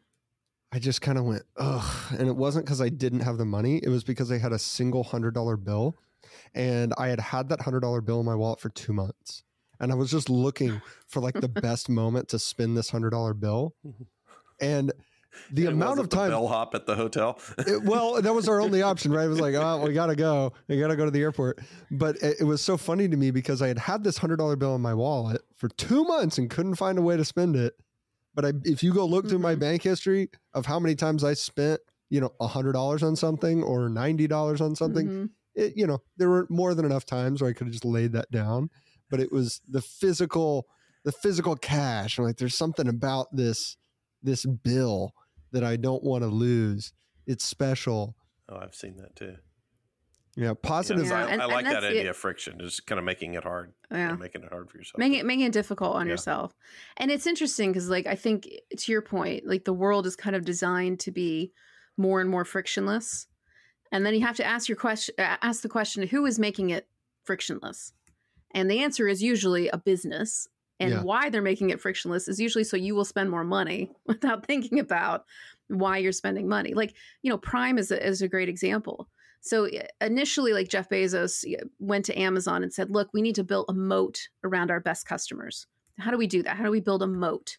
I just kind of went, ugh. And it wasn't because I didn't have the money. It was because I had a single hundred dollar bill and I had had that hundred dollar bill in my wallet for two months. And I was just looking for like the best moment to spin this hundred dollar bill. And the it amount of time bellhop at the hotel. it, well, that was our only option, right? It was like, oh, we gotta go, we gotta go to the airport. But it, it was so funny to me because I had had this hundred dollar bill in my wallet for two months and couldn't find a way to spend it. But I, if you go look mm-hmm. through my mm-hmm. bank history of how many times I spent, you know, a hundred dollars on something or ninety dollars on something, mm-hmm. it, you know, there were more than enough times where I could have just laid that down. But it was the physical, the physical cash. I'm like, there's something about this, this bill that I don't want to lose. It's special. Oh, I've seen that too. Yeah, positive. Yeah, I, I, like that idea it. of friction, just kind of making it hard. Yeah, making it hard for yourself. Making it making it difficult on yeah. yourself. And it's interesting because, like, I think to your point, like the world is kind of designed to be more and more frictionless, and then you have to ask your question, ask the question, who is making it frictionless? And the answer is usually a business. And yeah. why they're making it frictionless is usually so you will spend more money without thinking about why you're spending money. Like, you know, Prime is a, is a great example so initially, like Jeff Bezos went to Amazon and said, look, we need to build a moat around our best customers. How do we do that? How do we build a moat?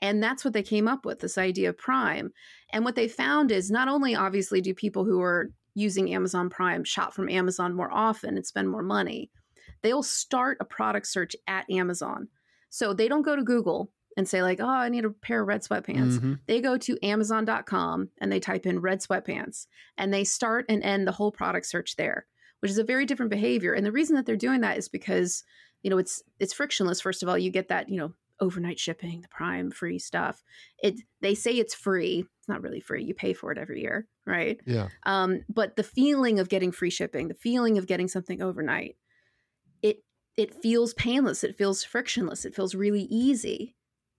And that's what they came up with this idea of Prime. And what they found is not only obviously do people who are using Amazon Prime shop from Amazon more often and spend more money, they'll start a product search at Amazon. So they don't go to Google and say like, "Oh, I need a pair of red sweatpants." Mm-hmm. They go to amazon.com and they type in red sweatpants and they start and end the whole product search there, which is a very different behavior. And the reason that they're doing that is because, you know, it's it's frictionless first of all. You get that, you know, overnight shipping, the prime free stuff. It they say it's free. It's not really free. You pay for it every year, right? Yeah. Um, but the feeling of getting free shipping, the feeling of getting something overnight, it it feels painless. It feels frictionless. It feels really easy.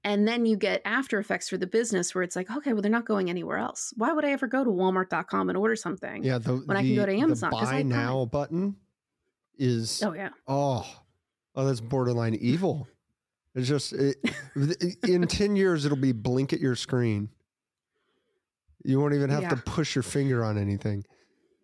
And then you get after effects for the business where it's like, okay, well, they're not going anywhere else. Why would I ever go to walmart.com and order something? Yeah, the, when the, I can go to Amazon. The buy now button is oh yeah oh oh that's borderline evil. It's just it, in ten years it'll be blink at your screen. You won't even have yeah. to push your finger on anything.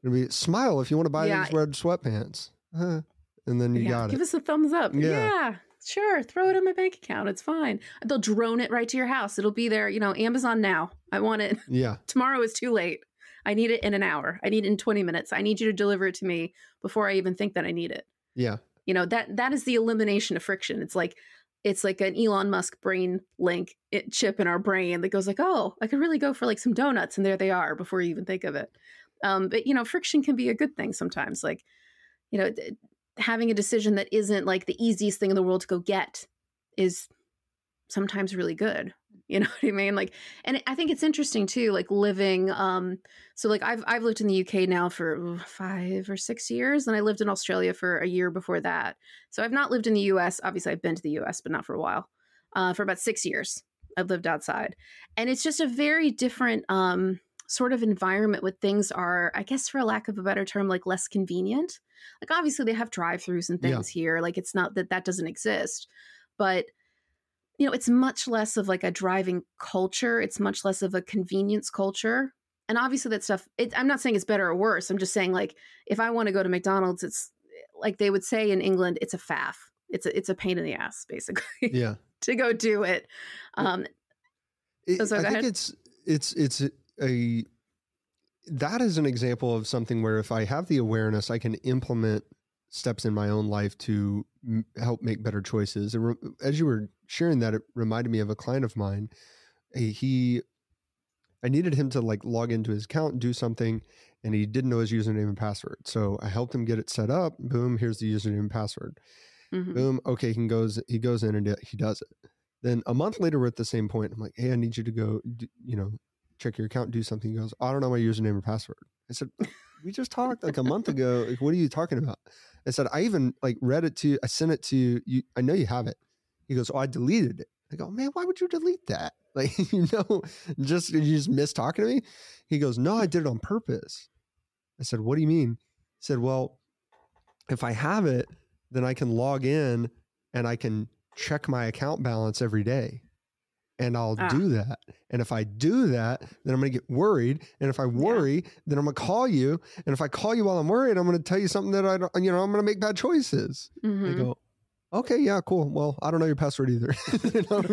It'll be smile if you want to buy yeah. these red sweatpants. Huh. And then you yeah, got it. Give us a thumbs up. Yeah. Sure, throw it in my bank account. It's fine. They'll drone it right to your house. It'll be there, you know, Amazon now. I want it. Yeah. Tomorrow is too late. I need it in an hour. I need it in 20 minutes. I need you to deliver it to me before I even think that I need it. Yeah. You know, that that is the elimination of friction. It's like it's like an Elon Musk brain link it, chip in our brain that goes like, "Oh, I could really go for like some donuts and there they are before you even think of it." Um, but you know, friction can be a good thing sometimes. Like, you know, having a decision that isn't like the easiest thing in the world to go get is sometimes really good you know what i mean? Like and i think it's interesting too like living um so like i've i've lived in the uk now for five or six years and i lived in australia for a year before that. So i've not lived in the us obviously i've been to the us but not for a while uh, for about six years i've lived outside. And it's just a very different um sort of environment where things are, I guess, for a lack of a better term, like less convenient. Like, obviously, they have drive throughs and things yeah. here. Like, it's not that that doesn't exist, but you know, it's much less of like a driving culture. It's much less of a convenience culture. And obviously, that stuff, it, I'm not saying it's better or worse. I'm just saying, like, if I want to go to McDonald's, it's like they would say in England, it's a faff. It's a, it's a pain in the ass, basically. Yeah. to go do it. Um, it, so I think it's it's it's a that is an example of something where if I have the awareness, I can implement steps in my own life to m- help make better choices. Re- as you were sharing that, it reminded me of a client of mine. He, I needed him to like log into his account and do something, and he didn't know his username and password. So I helped him get it set up. Boom, here's the username and password. Mm-hmm. Boom, okay, he goes he goes in and he does it. Then a month later, we're at the same point. I'm like, hey, I need you to go, you know, check your account, do something. He goes, I don't know my username or password. I said, we just talked like a month ago. Like, what are you talking about? I said, I even like read it to, I sent it to you. you. I know you have it. He goes, oh, I deleted it. I go, man, why would you delete that? Like, you know, just, you just miss talking to me. He goes, no, I did it on purpose. I said, what do you mean? He said, well, if I have it, then I can log in and I can check my account balance every day and I'll ah. do that. And if I do that, then I'm going to get worried. And if I worry, yeah. then I'm going to call you. And if I call you while I'm worried, I'm going to tell you something that I don't, you know, I'm going to make bad choices. Mm-hmm. I go, okay, yeah, cool. Well, I don't know your password either. you, know,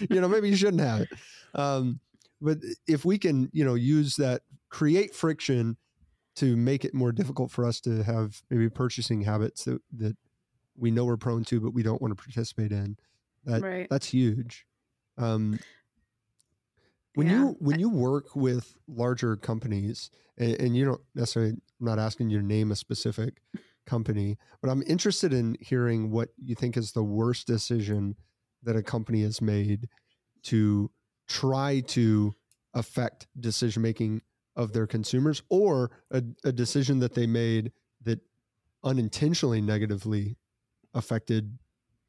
you know, maybe you shouldn't have it. Um, but if we can, you know, use that, create friction to make it more difficult for us to have maybe purchasing habits that, that we know we're prone to, but we don't want to participate in. That right. that's huge. Um, when yeah. you when you work with larger companies, and, and you don't necessarily, I'm not asking you to name a specific company, but I'm interested in hearing what you think is the worst decision that a company has made to try to affect decision making of their consumers or a, a decision that they made that unintentionally negatively affected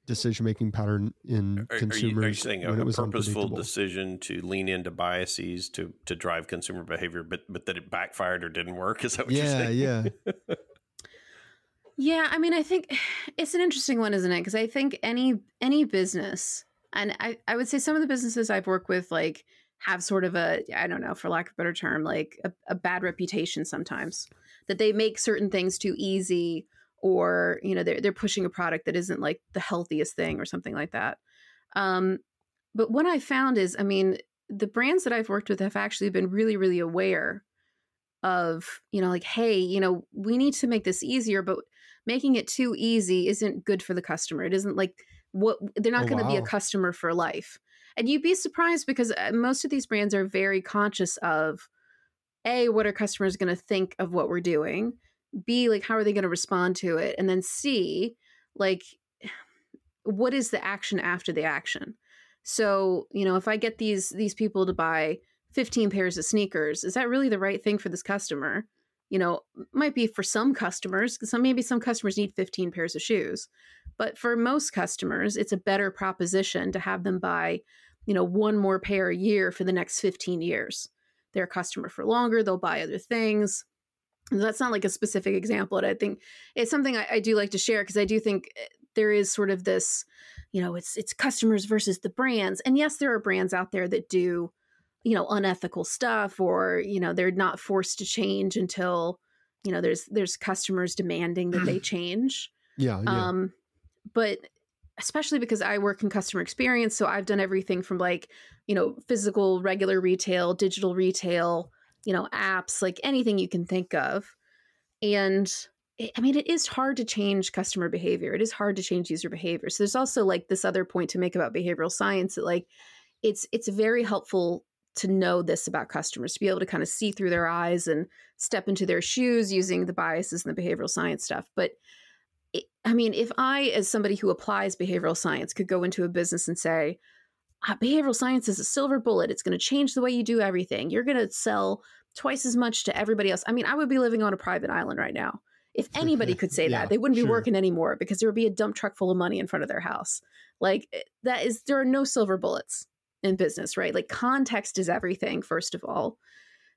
decision making pattern in are, consumers. Are you, are you saying a, a purposeful decision to lean into biases to to drive consumer behavior, but but that it backfired or didn't work? Is that what yeah, you're saying? Yeah, yeah. I mean, I think it's an interesting one, isn't it? Because I think any any business, and I I would say some of the businesses I've worked with, like have sort of a I don't know, for lack of a better term, like a, a bad reputation sometimes that they make certain things too easy or you know they're, they're pushing a product that isn't like the healthiest thing or something like that. Um, but what i found is i mean the brands that i've worked with have actually been really really aware of you know like hey you know we need to make this easier but making it too easy isn't good for the customer. It isn't like what they're not oh, going to wow. be a customer for life. And you'd be surprised because uh, most of these brands are very conscious of a what are customers going to think of what we're doing B, like, how are they going to respond to it? And then C, like, what is the action after the action? So, you know, if I get these these people to buy 15 pairs of sneakers, is that really the right thing for this customer? You know, might be for some customers, some maybe some customers need 15 pairs of shoes. But for most customers, it's a better proposition to have them buy, you know, one more pair a year for the next 15 years. They're a customer for longer, they'll buy other things that's not like a specific example, but I think it's something I, I do like to share because I do think eh, there is sort of this, you know, it's it's customers versus the brands. And yes, there are brands out there that do, you know, unethical stuff or, you know, they're not forced to change until, you know, there's there's customers demanding that they change. Yeah, yeah. Um but especially because I work in customer experience, so I've done everything from like, you know, physical regular retail, digital retail, you know, apps, like anything you can think of. And it, I mean, it is hard to change customer behavior. It is hard to change user behavior. So there's also like this other point to make about behavioral science that like it's it's very helpful to know this about customers to be able to kind of see through their eyes and step into their shoes using the biases and the behavioral science stuff. But it, I mean, if I, as somebody who applies behavioral science, could go into a business and say, behavioral science is a silver bullet. It's going to change the way you do everything. You're going to sell twice as much to everybody else. I mean, I would be living on a private island right now. If anybody could say yeah, that, they wouldn't be sure. working anymore because there would be a dump truck full of money in front of their house. Like eh, that is there are no silver bullets in business, right? Like context is everything first of all.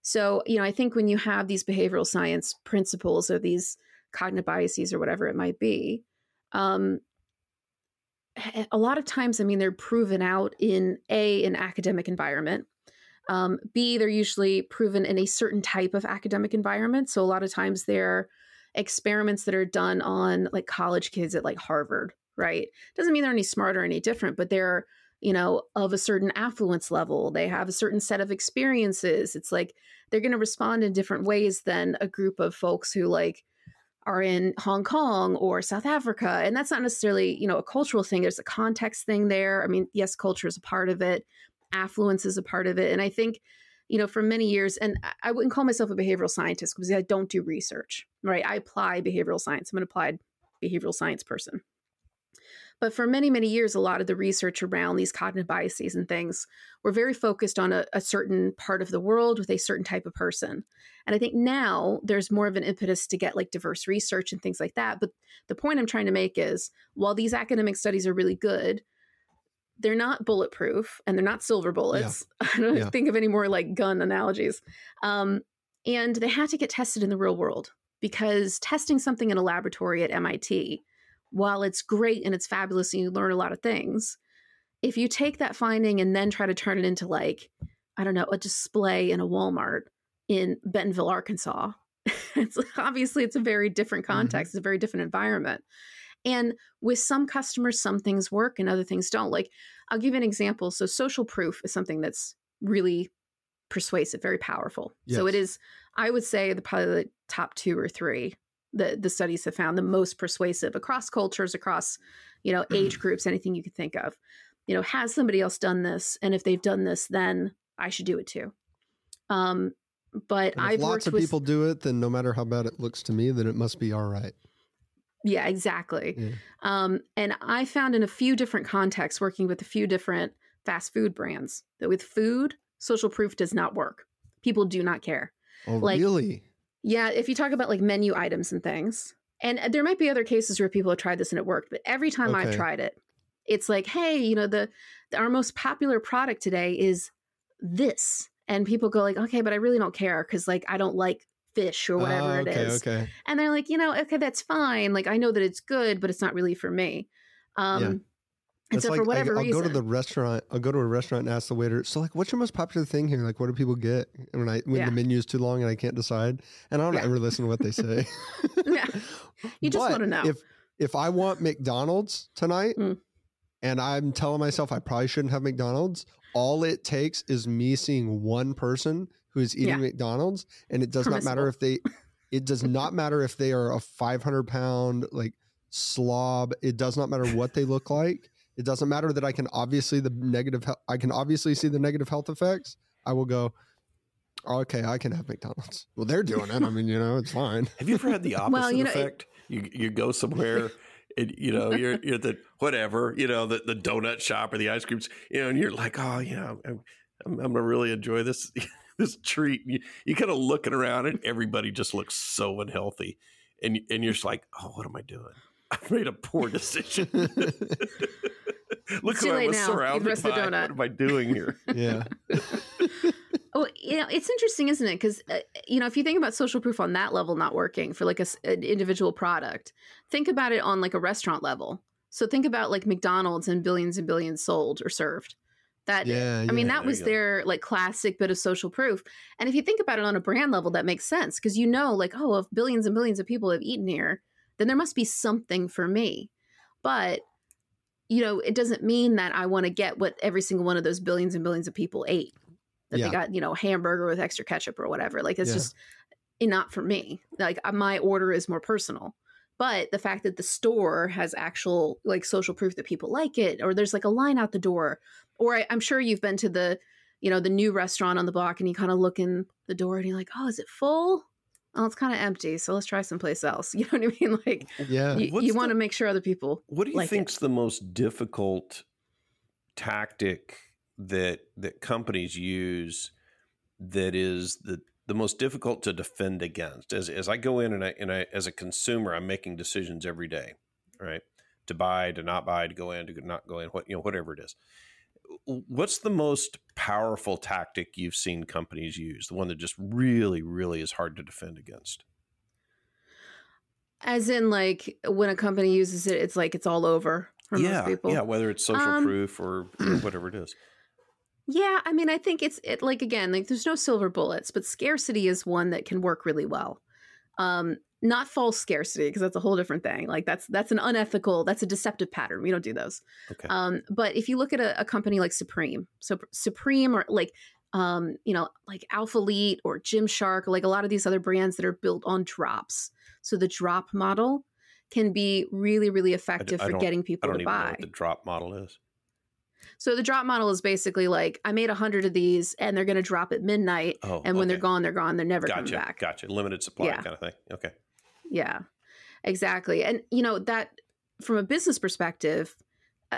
So, you know, I think when you have these behavioral science principles or these cognitive biases or whatever it might be, um, a lot of times, I mean, they're proven out in a an academic environment, um, B, they're usually proven in a certain type of academic environment. So a lot of times they're experiments that are done on like college kids at like Harvard, right? Doesn't mean they're any smarter or any different, but they're, you know, of a certain affluence level. They have a certain set of experiences. It's like they're going to respond in different ways than a group of folks who like are in Hong Kong or South Africa. And that's not necessarily, you know, a cultural thing. There's a context thing there. I mean, yes, culture is a part of it, affluence is a part of it. And I think, you know, for many years, and I wouldn't call myself a behavioral scientist because I don't do research, right? I apply behavioral science. I'm an applied behavioral science person. But for many, many years, a lot of the research around these cognitive biases and things were very focused on a, a, certain part of the world with a certain type of person. And I think now there's more of an impetus to get like diverse research and things like that. But the point I'm trying to make is while these academic studies are really good, they're not bulletproof and they're not silver bullets. Yeah. I don't yeah. think of any more like gun analogies. Um, and they had to get tested in the real world because testing something in a laboratory at MIT, while it's great and it's fabulous and you learn a lot of things, if you take that finding and then try to turn it into like, I don't know, a display in a Walmart in Bentonville, Arkansas, it's obviously it's a very different mm-hmm. context, mm-hmm. it's a very different environment. And with some customers, some things work and other things don't. Like, I'll give you an example. So, social proof is something that's really persuasive, very powerful. Yes. So it is, I would say, the probably the top two or three the the studies have found the most persuasive across cultures, across you know age groups, anything you could think of. You know, has somebody else done this? And if they've done this, then I should do it too. Um, but I've lots of with, people do it, then no matter how bad it looks to me, then it must be all right. Yeah, exactly. Yeah. Um, and I found in a few different contexts, working with a few different fast food brands, that with food, social proof does not work. People do not care. Oh, like, really? Yeah, if you talk about like menu items and things, and uh, there might be other cases where people have tried this and it worked, but every time okay. I've tried it, it's like, hey, you know, the, the our most popular product today is this and people go like okay but i really don't care because like i don't like fish or whatever oh, okay, it is okay. and they're like you know okay that's fine like i know that it's good but it's not really for me um yeah. And it's so like, for whatever I, will reason, go to the restaurant. I'll go to a restaurant and ask the waiter. So, like, what's your most popular thing here? Like, what do people get when I when yeah. the menu is too long and I can't decide? And I don't yeah. ever listen to what they say. yeah, you just want to know if if I want McDonald's tonight, mm. and I'm telling myself I probably shouldn't have McDonald's, all it takes is me seeing one person who is eating yeah. McDonald's, and it does not matter if they, it does not matter if they are a 500 pound like slob. It does not matter what they look like. It doesn't matter that I can obviously the negative. I can obviously see the negative health effects. I will go. Okay, I can have McDonald's. Well, they're doing it. I mean, you know, it's fine. Have you ever had the opposite well, you know, effect? It, you you go somewhere and you know you're you're the whatever you know the, the donut shop or the ice creams you know and you're like oh you know I'm, I'm, I'm gonna really enjoy this this treat you, you kind of looking around and everybody just looks so unhealthy and and you're just like oh what am I doing I made a poor decision look who I was now. surrounded by what am I doing here yeah Oh, you know, it's interesting, isn't it? Because uh, you know, if you think about social proof on that level not working for like a, an individual product, think about it on like a restaurant level. So think about like McDonald's and billions and billions sold or served. That yeah, I mean, that was their like classic bit of social proof. And if you think about it on a brand level, that makes sense because you know, like, oh, if billions and billions of people have eaten here, then there must be something for me. But you know, it doesn't mean that I want to get what every single one of those billions and billions of people ate that yeah. they got, you know, hamburger with extra ketchup or whatever. Like it's yeah. just not for me. Like uh, my order is more personal. But the fact that the store has actual like social proof that people like it, or there's like a line out the door, or I, I'm sure you've been to the, you know, the new restaurant on the block and you kind of look in the door and you're like, oh, is it full? Oh, it's kind of empty, so let's try someplace else. You know what I mean? Like, yeah, you, you want to make sure other people. What do you like think's it. the most difficult tactic that that companies use that is the the most difficult to defend against as as I go in and I and I as a consumer I'm making decisions every day right to buy to not buy to go in to not go in what you know whatever it is what's the most powerful tactic you've seen companies use? The one that just really really is hard to defend against? As in like when a company uses it it's like it's all over for yeah, most people. yeah whether it's social um, proof or whatever it is. Yeah, I mean, I think it's it like again, like there's no silver bullets, but scarcity is one that can work really well. Um, not false scarcity because that's a whole different thing. Like that's that's an unethical, that's a deceptive pattern. We don't do those. Okay. Um, but if you look at a, a company like Supreme, so Supreme or like um, you know, like Alphalete or Gymshark, or like a lot of these other brands that are built on drops. So the drop model can be really, really effective for getting people to buy. the drop model is. So the drop model is basically like I made a hundred of these, and they're going to drop at midnight, oh, and when okay. they're gone, they're gone. They're never gotcha, coming back. Gotcha. Limited supply yeah. kind of thing. Okay. Yeah, exactly. And you know that from a business perspective,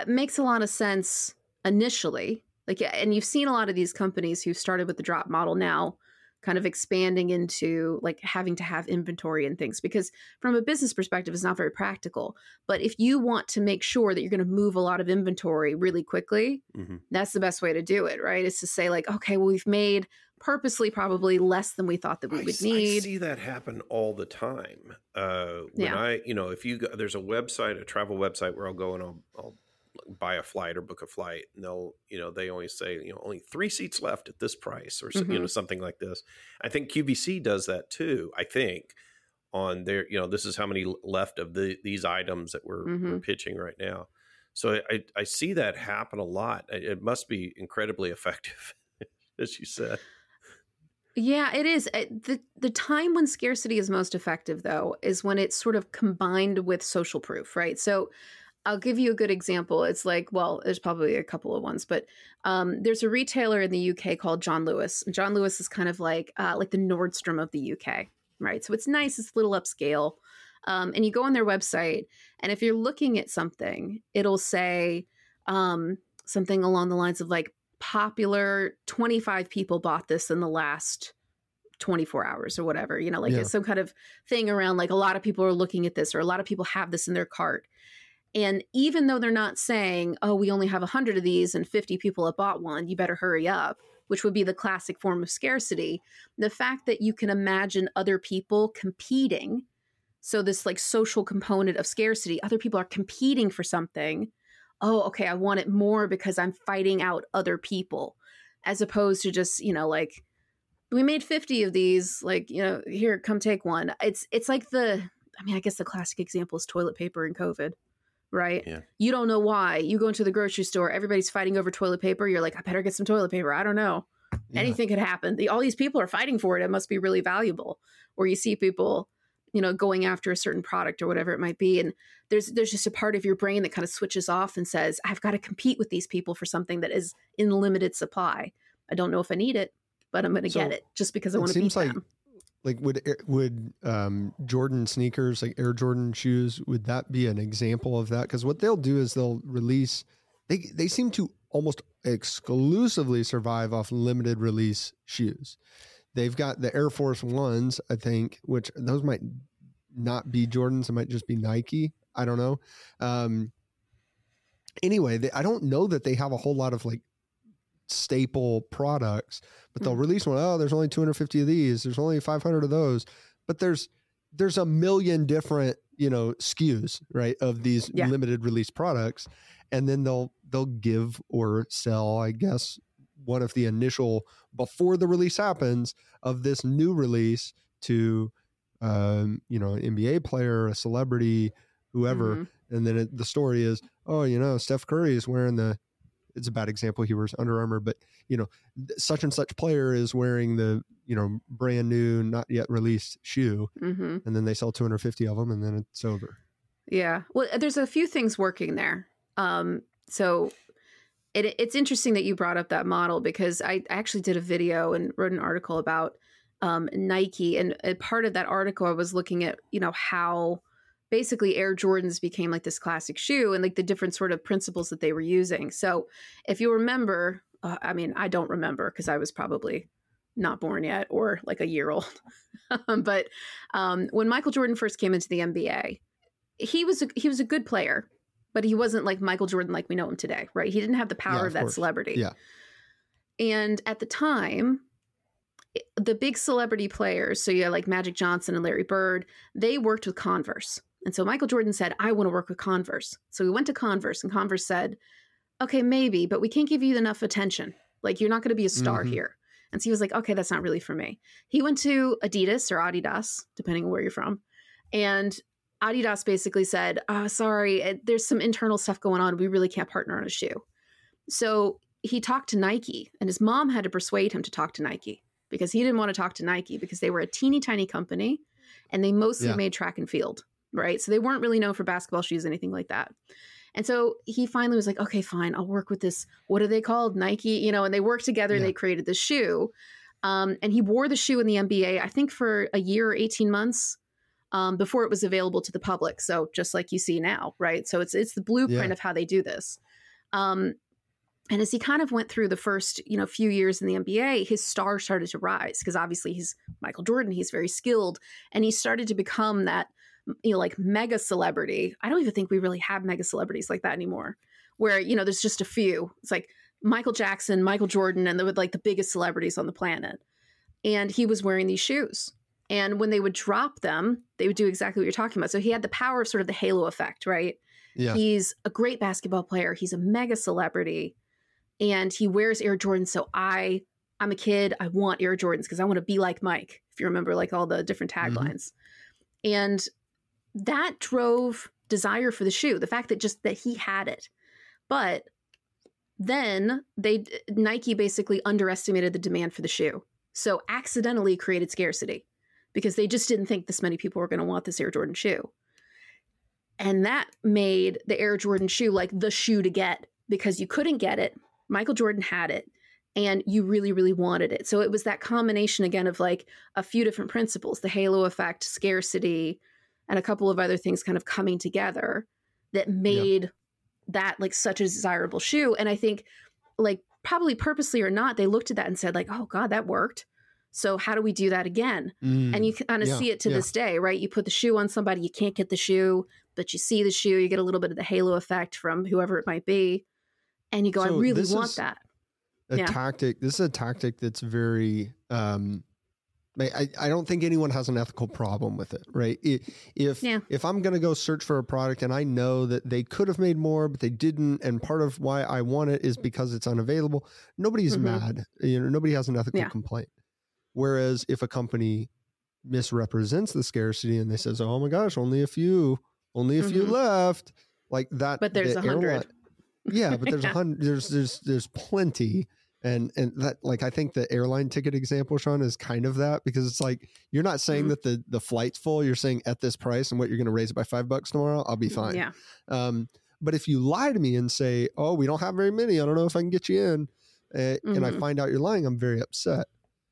makes a lot of sense initially. Like, and you've seen a lot of these companies who started with the drop model now kind of expanding into like having to have inventory and things because from a business perspective it's not very practical but if you want to make sure that you're going to move a lot of inventory really quickly mm-hmm. that's the best way to do it right is to say like okay well we've made purposely probably less than we thought that we would I, need. I see that happen all the time. Uh, when yeah. I, you know, if you go, there's a website, a travel website where I'll go and I'll, I'll buy a flight or book a flight and they'll you know they always say you know only three seats left at this price or mm-hmm. you know mm-hmm. something like this i think qvc does that too i think on their you know this is how many left of the these items that we're, mm-hmm. we're pitching right now so I, I see that happen a lot it must be incredibly effective as you said Yeah, it is. The the time when scarcity is most effective though is when it's sort of combined with social proof, right? So I'll give you a good example. It's like, well, there's probably a couple of ones, but um, there's a retailer in the UK called John Lewis. John Lewis is kind of like uh, like the Nordstrom of the UK, right? So it's nice, it's a little upscale. Um, and you go on their website, and if you're looking at something, it'll say um, something along the lines of like popular 25 people bought this in the last 24 hours or whatever, you know, like yeah. some kind of thing around like a lot of people are looking at this or a lot of people have this in their cart. And even though they're not saying, oh, we only have 100 of these and 50 people have bought one, you better hurry up, which would be the classic form of scarcity, the fact that you can imagine other people competing. So, this like social component of scarcity, other people are competing for something. Oh, okay, I want it more because I'm fighting out other people, as opposed to just, you know, like, we made 50 of these like you know here come take one it's it's like the i mean i guess the classic example is toilet paper and covid right? Yeah. You don't know why. You go into the grocery store, everybody's fighting over toilet paper. You're like, I better get some toilet paper. I don't know. Yeah. Anything could happen. The, all these people are fighting for it. It must be really valuable. Or you see people, you know, going after a certain product or whatever it might be, and there's there's just a part of your brain that kind of switches off and says, I've got to compete with these people for something that is in limited supply. I don't know if I need it, but I'm going to so get it just because I want to beat like, them like would would um, Jordan sneakers like Air Jordan shoes would that be an example of that? Because what they'll do is they'll release they they seem to almost exclusively survive off limited release shoes. They've got the Air Force Ones, I think, which those might not be Jordans. It might just be Nike. I don't know. Um, anyway, they, I don't know that they have a whole lot of like staple products, but they'll mm. release one. Oh, there's only 250 of these. There's only 500 of those. But there's there's a million different you know SKUs right of these yeah. limited release products, and then they'll they'll give or sell, I guess, one of the initial before the release happens of this new release to um, you know an NBA player, a celebrity, whoever, mm-hmm. and then it, the story is, oh, you know, Steph Curry is wearing the it's a bad example. He wears Under Armour, but you know, such and such player is wearing the you know brand new, not yet released shoe, mm-hmm. and then they sell 250 of them, and then it's over. Yeah, well, there's a few things working there. Um, so it, it's interesting that you brought up that model because I actually did a video and wrote an article about um, Nike, and part of that article I was looking at you know how basically Air Jordans became like this classic shoe and like the different sort of principles that they were using. So if you remember, uh, I mean, I don't remember because I was probably not born yet or like a year old. but um, when Michael Jordan first came into the NBA, he was a, he was a good player, but he wasn't like Michael Jordan like we know him today, right? He didn't have the power yeah, of, of that celebrity. Yeah. And at the time, the big celebrity players, so yeah, like Magic Johnson and Larry Bird, they worked with Converse. And so Michael Jordan said, I want to work with Converse. So we went to Converse, and Converse said, Okay, maybe, but we can't give you enough attention. Like, you're not going to be a star mm-hmm. here. And so he was like, Okay, that's not really for me. He went to Adidas or Adidas, depending on where you're from. And Adidas basically said, oh, sorry, there's some internal stuff going on. We really can't partner on a shoe. So he talked to Nike, and his mom had to persuade him to talk to Nike because he didn't want to talk to Nike because they were a teeny tiny company and they mostly yeah. made track and field right? So they weren't really known for basketball shoes, anything like that. And so he finally was like, okay, fine, I'll work with this. What are they called? Nike, you know, and they worked together yeah. and they created the shoe. Um, and he wore the shoe in the NBA, I think for a year or 18 months um, before it was available to the public. So just like you see now, right? So it's it's the blueprint yeah. of how they do this. Um, and as he kind of went through the first, you know, few years in the NBA, his star started to rise because obviously he's Michael Jordan, he's very skilled, and he started to become that you know like mega celebrity. I don't even think we really have mega celebrities like that anymore where you know there's just a few. It's like michael jackson michael jordan and they would like the biggest celebrities on the planet. And he was wearing these shoes. And when they would drop them they would do exactly what you're talking about. So he had the power of sort of the halo effect right? Yeah. he's a great basketball player. He's a mega celebrity. And he wears air jordans. So i i'm a kid. I want air jordans because i want to be like mike if you remember like all the different mm-hmm. taglines. Mm-hmm. and that drove desire for the shoe the fact that just that he had it but then they nike basically underestimated the demand for the shoe So accidentally created scarcity because they just didn't think this many people were going to want this Air Jordan shoe. And that made the Air Jordan shoe like the shoe to get because you couldn't get it. Michael Jordan had it and you really, really wanted it. So it was that combination again of like a few different principles the halo effect, scarcity, and a couple of other things kind of coming together that made yeah. that like such a desirable shoe. And I think, like, probably purposely or not, they looked at that and said, like, oh God, that worked. So how do we do that again? Mm, and you kind of yeah, see it to yeah. this day, right? You put the shoe on somebody, you can't get the shoe, but you see the shoe, you get a little bit of the halo effect from whoever it might be. And you go, so I really want that. A yeah. tactic. This is a tactic that's very um I, I don't think anyone has an ethical problem with it, right? If yeah. if I'm going to go search for a product and I know that they could have made more but they didn't, and part of why I want it is because it's unavailable, nobody's mm-hmm. mad. You know, nobody has an ethical yeah. complaint. Whereas if a company misrepresents the scarcity and they says, "Oh my gosh, only a few, only a mm-hmm. few left," like that. But there's a the hundred. Yeah, but there's a hundred. There's there's there's plenty and and that like i think the airline ticket example sean is kind of that because it's like you're not saying mm-hmm. that the the flight's full you're saying at this price and what you're going to raise it by five bucks tomorrow i'll be fine yeah um but if you lie to me and say oh we don't have very many i don't know if i can get you in uh, mm-hmm. and i mm-hmm. find out you're lying i'm very upset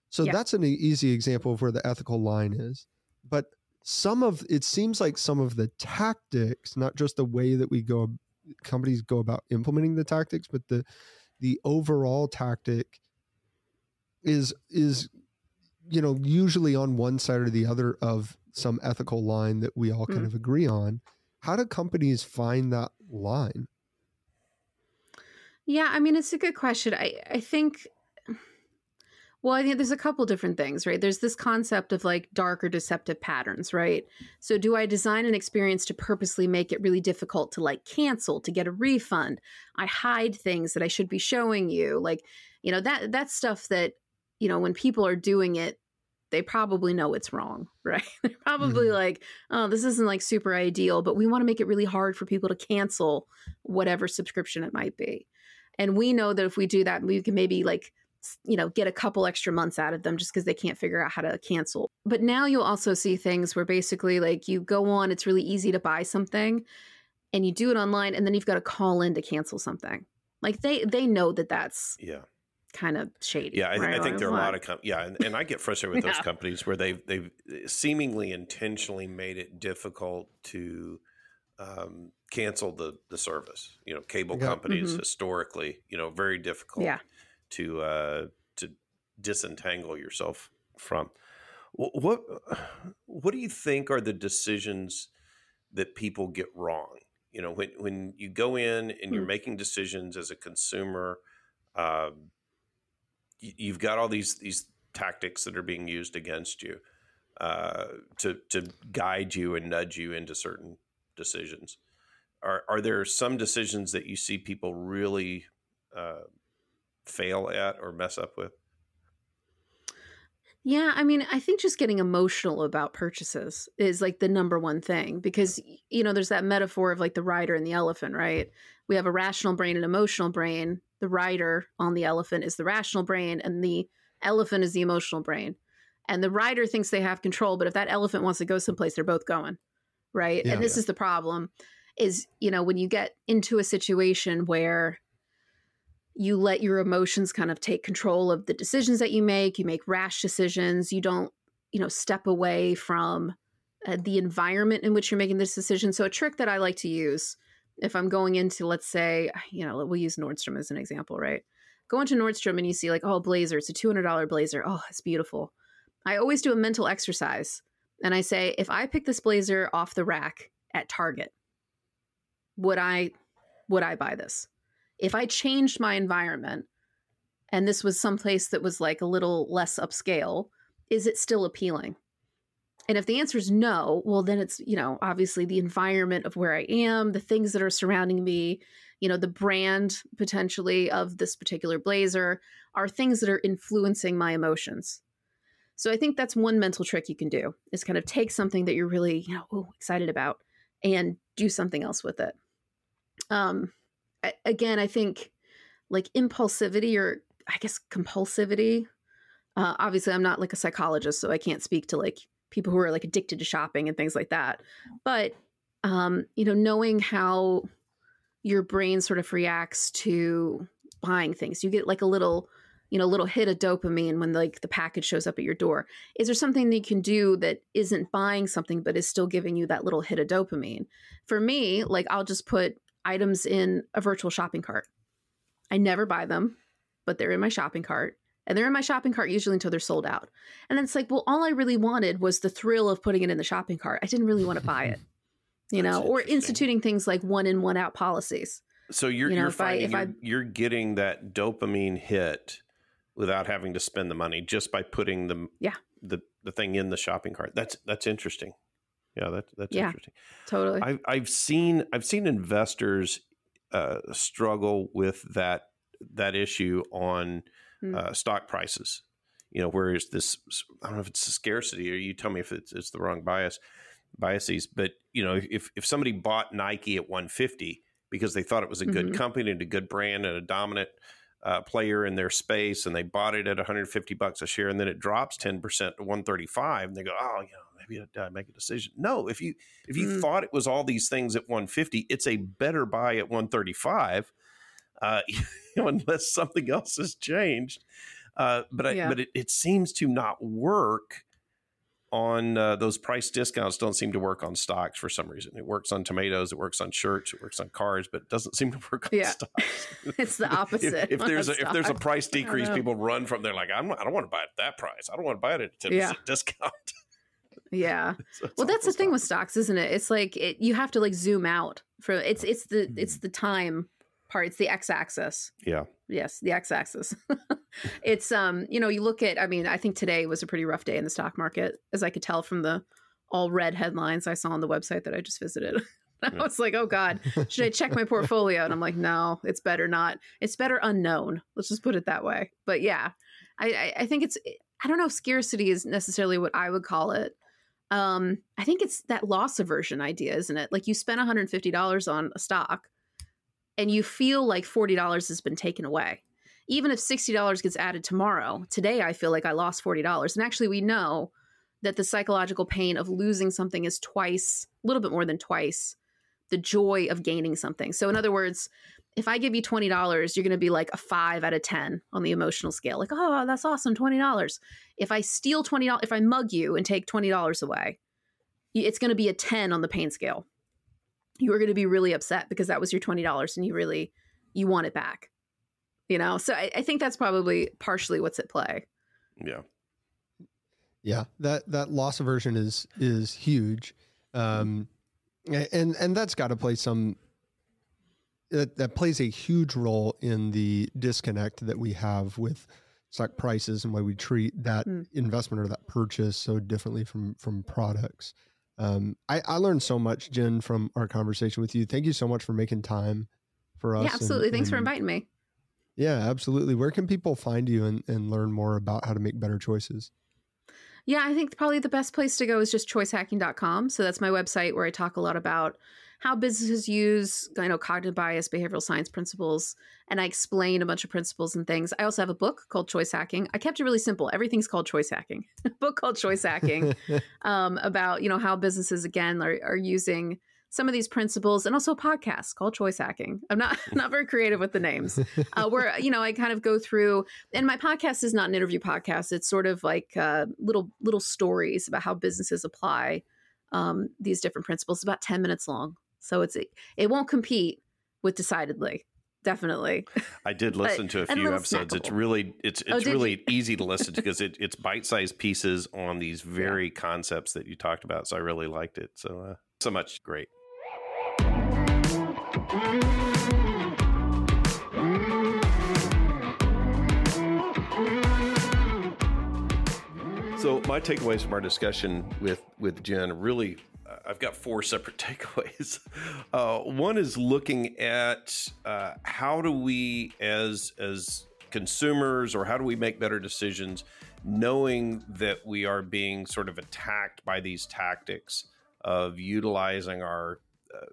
so yeah. that's an easy example of where the ethical line is but some of it seems like some of the tactics not just the way that we go companies go about implementing the tactics but the the overall tactic is is you know usually on one side or the other of some ethical line that we all kind mm. of agree on. How do companies find that line? Yeah i mean it's a good question. I i think well, I think there's a couple different things, right? There's this concept of like dark or deceptive patterns, right? So, do I design an experience to purposely make it really difficult to like cancel, to get a refund? I hide things that I should be showing you, like, you know, that that's stuff that, you know, when people are doing it, they probably know it's wrong, right? They're probably mm-hmm. like, oh, this isn't like super ideal, but we want to make it really hard for people to cancel whatever subscription it might be. And we know that if we do that, we can maybe like you know, get a couple extra months out of them just because they can't figure out how to cancel. But now you'll also see things where basically, like, you go on, it's really easy to buy something and you do it online and then you've got to call in to cancel something. Like, they, they know that that's. Yeah kind of shady. Yeah, I, right? I think there are a lot of com- yeah, and, and, I get frustrated with yeah. those companies where they've they've seemingly intentionally made it difficult to um, cancel the the service. You know, cable yeah. companies mm-hmm. historically, you know, very difficult. Yeah to uh, to disentangle yourself from. What what do you think are the decisions that people get wrong? You know, when when you go in and you're hmm. making decisions as a consumer, uh, you've got all these these tactics that are being used against you uh, to to guide you and nudge you into certain decisions. Are are there some decisions that you see people really uh, fail at or mess up with? Yeah, I mean, I think just getting emotional about purchases is like the number one thing because, you know, there's that metaphor of like the rider and the elephant, right? We have a rational brain and emotional brain. The rider on the elephant is the rational brain, and the elephant is the emotional brain. And the rider thinks they have control, but if that elephant wants to go someplace, they're both going, right? Yeah, and this yeah. is the problem is, you know, when you get into a situation where you let your emotions kind of take control of the decisions that you make you make rash decisions you don't you know step away from uh, the environment in which you're making this decision. So a trick that i like to use if i'm going into let's say you know we'll use nordstrom as an example right? Go into nordstrom and you see like oh blazer it's a $200 blazer. Oh it's beautiful. I always do a mental exercise and i say if i pick this blazer off the rack at target would i would i buy this if I changed my environment and this was someplace that was like a little less upscale, is it still appealing? And if the answer is no, well, then it's, you know, obviously the environment of where I am, the things that are surrounding me, you know, the brand potentially of this particular blazer are things that are influencing my emotions. So I think that's one mental trick you can do is kind of take something that you're really, you know, ooh, excited about and do something else with it. Um, again, I think like impulsivity or I guess compulsivity Uh, obviously, I'm not like a psychologist, so I can't speak to like people who are like addicted to shopping and things like that. But um, you know, knowing how your brain sort of reacts to buying things, you get like a little you know, little hit of dopamine when like the package shows up at your door. Is there something that you can do that isn't buying something but is still giving you that little hit of dopamine? For me, like I'll just put items in a virtual shopping cart. I never buy them, but they're in my shopping cart. And they're in my shopping cart usually until they're sold out. And then it's like, well, all I really wanted was the thrill of putting it in the shopping cart. I didn't really want to buy it, you know, or instituting things like one in, one out policies. So you're, you know, you're finding I, you're, I, you're getting that dopamine hit without having to spend the money just by putting the yeah the the thing in the shopping cart. That's that's interesting. Yeah, that, that's yeah, interesting. Totally. I've I've seen I've seen investors uh, struggle with that that issue on mm. uh, stock prices. You know, whereas this I don't know if it's a scarcity or you tell me if it's, it's the wrong bias biases, but you know, if if somebody bought Nike at 150 because they thought it was a good mm-hmm. company and a good brand and a dominant uh, player in their space and they bought it at 150 bucks a share and then it drops 10% to 135 and they go oh you know maybe I make a decision no if you if you mm. thought it was all these things at 150 it's a better buy at 135 uh, unless something else has changed uh, but I, yeah. but it, it seems to not work on uh, those price discounts don't seem to work on stocks for some reason. It works on tomatoes, it works on shirts, it works on cars, but it doesn't seem to work on yeah. stocks. it's the opposite. if, if there's a, if there's a price decrease, people run from there like I'm, I don't want to buy it at that price. I don't want to buy it at a ten yeah. discount. Yeah. so well, that's the thing with stocks, isn't it? It's like it, you have to like zoom out for it's it's the mm-hmm. it's the time part. It's the x-axis. Yeah. Yes, the x-axis. it's um, you know, you look at. I mean, I think today was a pretty rough day in the stock market, as I could tell from the all red headlines I saw on the website that I just visited. I was like, oh God, should I check my portfolio? And I'm like, no, it's better not. It's better unknown. Let's just put it that way. But yeah, I, I, I think it's, I don't know if scarcity is necessarily what I would call it. Um, I think it's that loss aversion idea, isn't it? Like you spend $150 on a stock and you feel like $40 has been taken away. Even if $60 gets added tomorrow, today I feel like I lost $40. And actually, we know that the psychological pain of losing something is twice, a little bit more than twice, the joy of gaining something. So, in other words, if I give you $20, you're going to be like a five out of 10 on the emotional scale. Like, oh, that's awesome, $20. If I steal $20, if I mug you and take $20 away, it's going to be a 10 on the pain scale. You are going to be really upset because that was your $20 and you really you want it back you know? So I, I, think that's probably partially what's at play. Yeah. Yeah that that loss aversion is is huge. Um and and that's got to play some that, that plays a huge role in the disconnect that we have with stock prices and why we treat that mm. investment or that purchase so differently from from products um, I, I learned so much, Jen, from our conversation with you. Thank you so much for making time for us. Yeah, absolutely. And, Thanks and, for inviting me. Yeah, absolutely. Where can people find you and, and learn more about how to make better choices? Yeah, I think probably the best place to go is just choicehacking.com. So that's my website where I talk a lot about how businesses use you know cognitive bias behavioral science principles and i explain a bunch of principles and things. I also have a book called choice hacking. I kept it really simple. Everything's called choice hacking. A book called choice hacking um, about you know how businesses again are, are using some of these principles and also a podcast called choice hacking. I'm not not very creative with the names. Uh, where you know i kind of go through and my podcast is not an interview podcast. It's sort of like uh, little little stories about how businesses apply um, these different principles it's about 10 minutes long so it's it won't compete with decidedly. Definitely. I did listen to a few a episodes. Snackable. It's really it's oh, it's oh, really easy to listen to because it, it's bite-sized pieces on these very yeah. concepts that you talked about. So I really liked it. So uh, so much great. So my takeaways from our discussion with with Jen really I've got four separate takeaways. Uh, one is looking at uh, how do we, as as consumers, or how do we make better decisions, knowing that we are being sort of attacked by these tactics of utilizing our uh,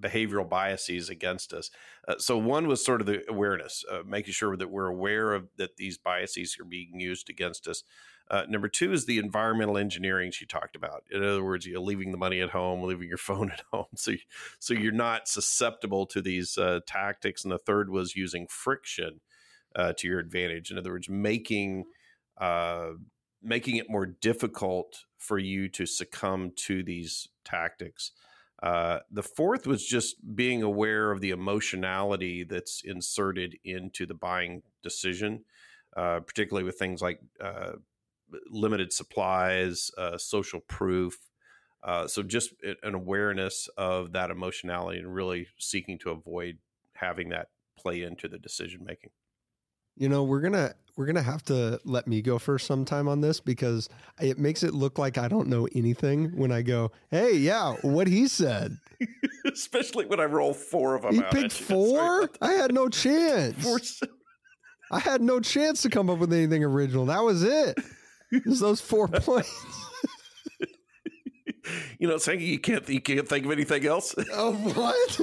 behavioral biases against us. Uh, so one was sort of the awareness, uh, making sure that we're aware of that these biases are being used against us. Uh, number two is the environmental engineering she talked about. In other words, you're leaving the money at home, leaving your phone at home, so so you're not susceptible to these uh, tactics. And the third was using friction uh, to your advantage. In other words, making uh, making it more difficult for you to succumb to these tactics. Uh, the fourth was just being aware of the emotionality that's inserted into the buying decision, uh, particularly with things like uh, limited supplies, uh, social proof. Uh, so just an awareness of that emotionality and really seeking to avoid having that play into the decision making. You know, we're gonna we're gonna have to let me go first sometime on this because it makes it look like I don't know anything when I go, "Hey, yeah, what he said." Especially when I roll four of them. Out. He picked four. I had no chance. Four. I had no chance to come up with anything original. That was it. Was those four points you know, saying you can't you can't think of anything else. Oh, what?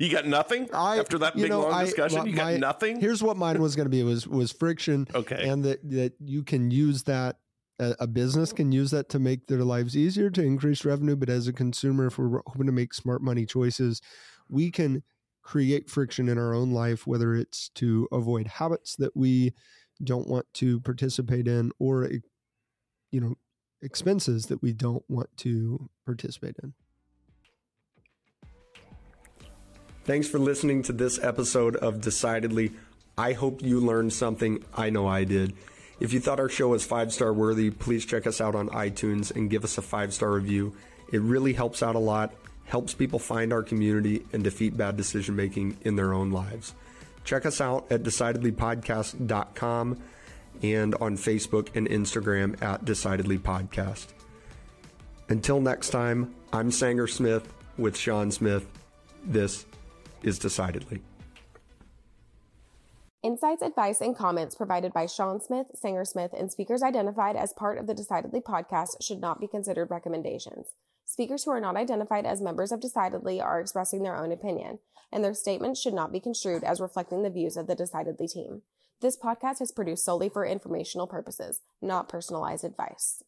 you got nothing I, after that big know, long I, discussion. Well, you got my, nothing. Here's what mine was going to be was was friction. Okay, and that that you can use that. A, a business can use that to make their lives easier to increase revenue, but as a consumer, if we're hoping to make smart money choices, we can create friction in our own life, whether it's to avoid habits that we don't want to participate in, or you know expenses that we don't want to participate in. Thanks for listening to this episode of Decidedly. I hope you learned something. I know I did. If you thought our show was five star worthy, please check us out on iTunes and give us a five star review. It really helps out a lot, helps people find our community and defeat bad decision making in their own lives. Check us out at decidedlypodcast.com and on Facebook and Instagram at Decidedly Podcast. Until next time, I'm Sanger Smith with Sean Smith. This is Decidedly. Insights, advice, and comments provided by Sean Smith, Sanger Smith, and speakers identified as part of the Decidedly podcast should not be considered recommendations. Speakers who are not identified as members of Decidedly are expressing their own opinion, and their statements should not be construed as reflecting the views of the Decidedly team. This podcast is produced solely for informational purposes, not personalized advice.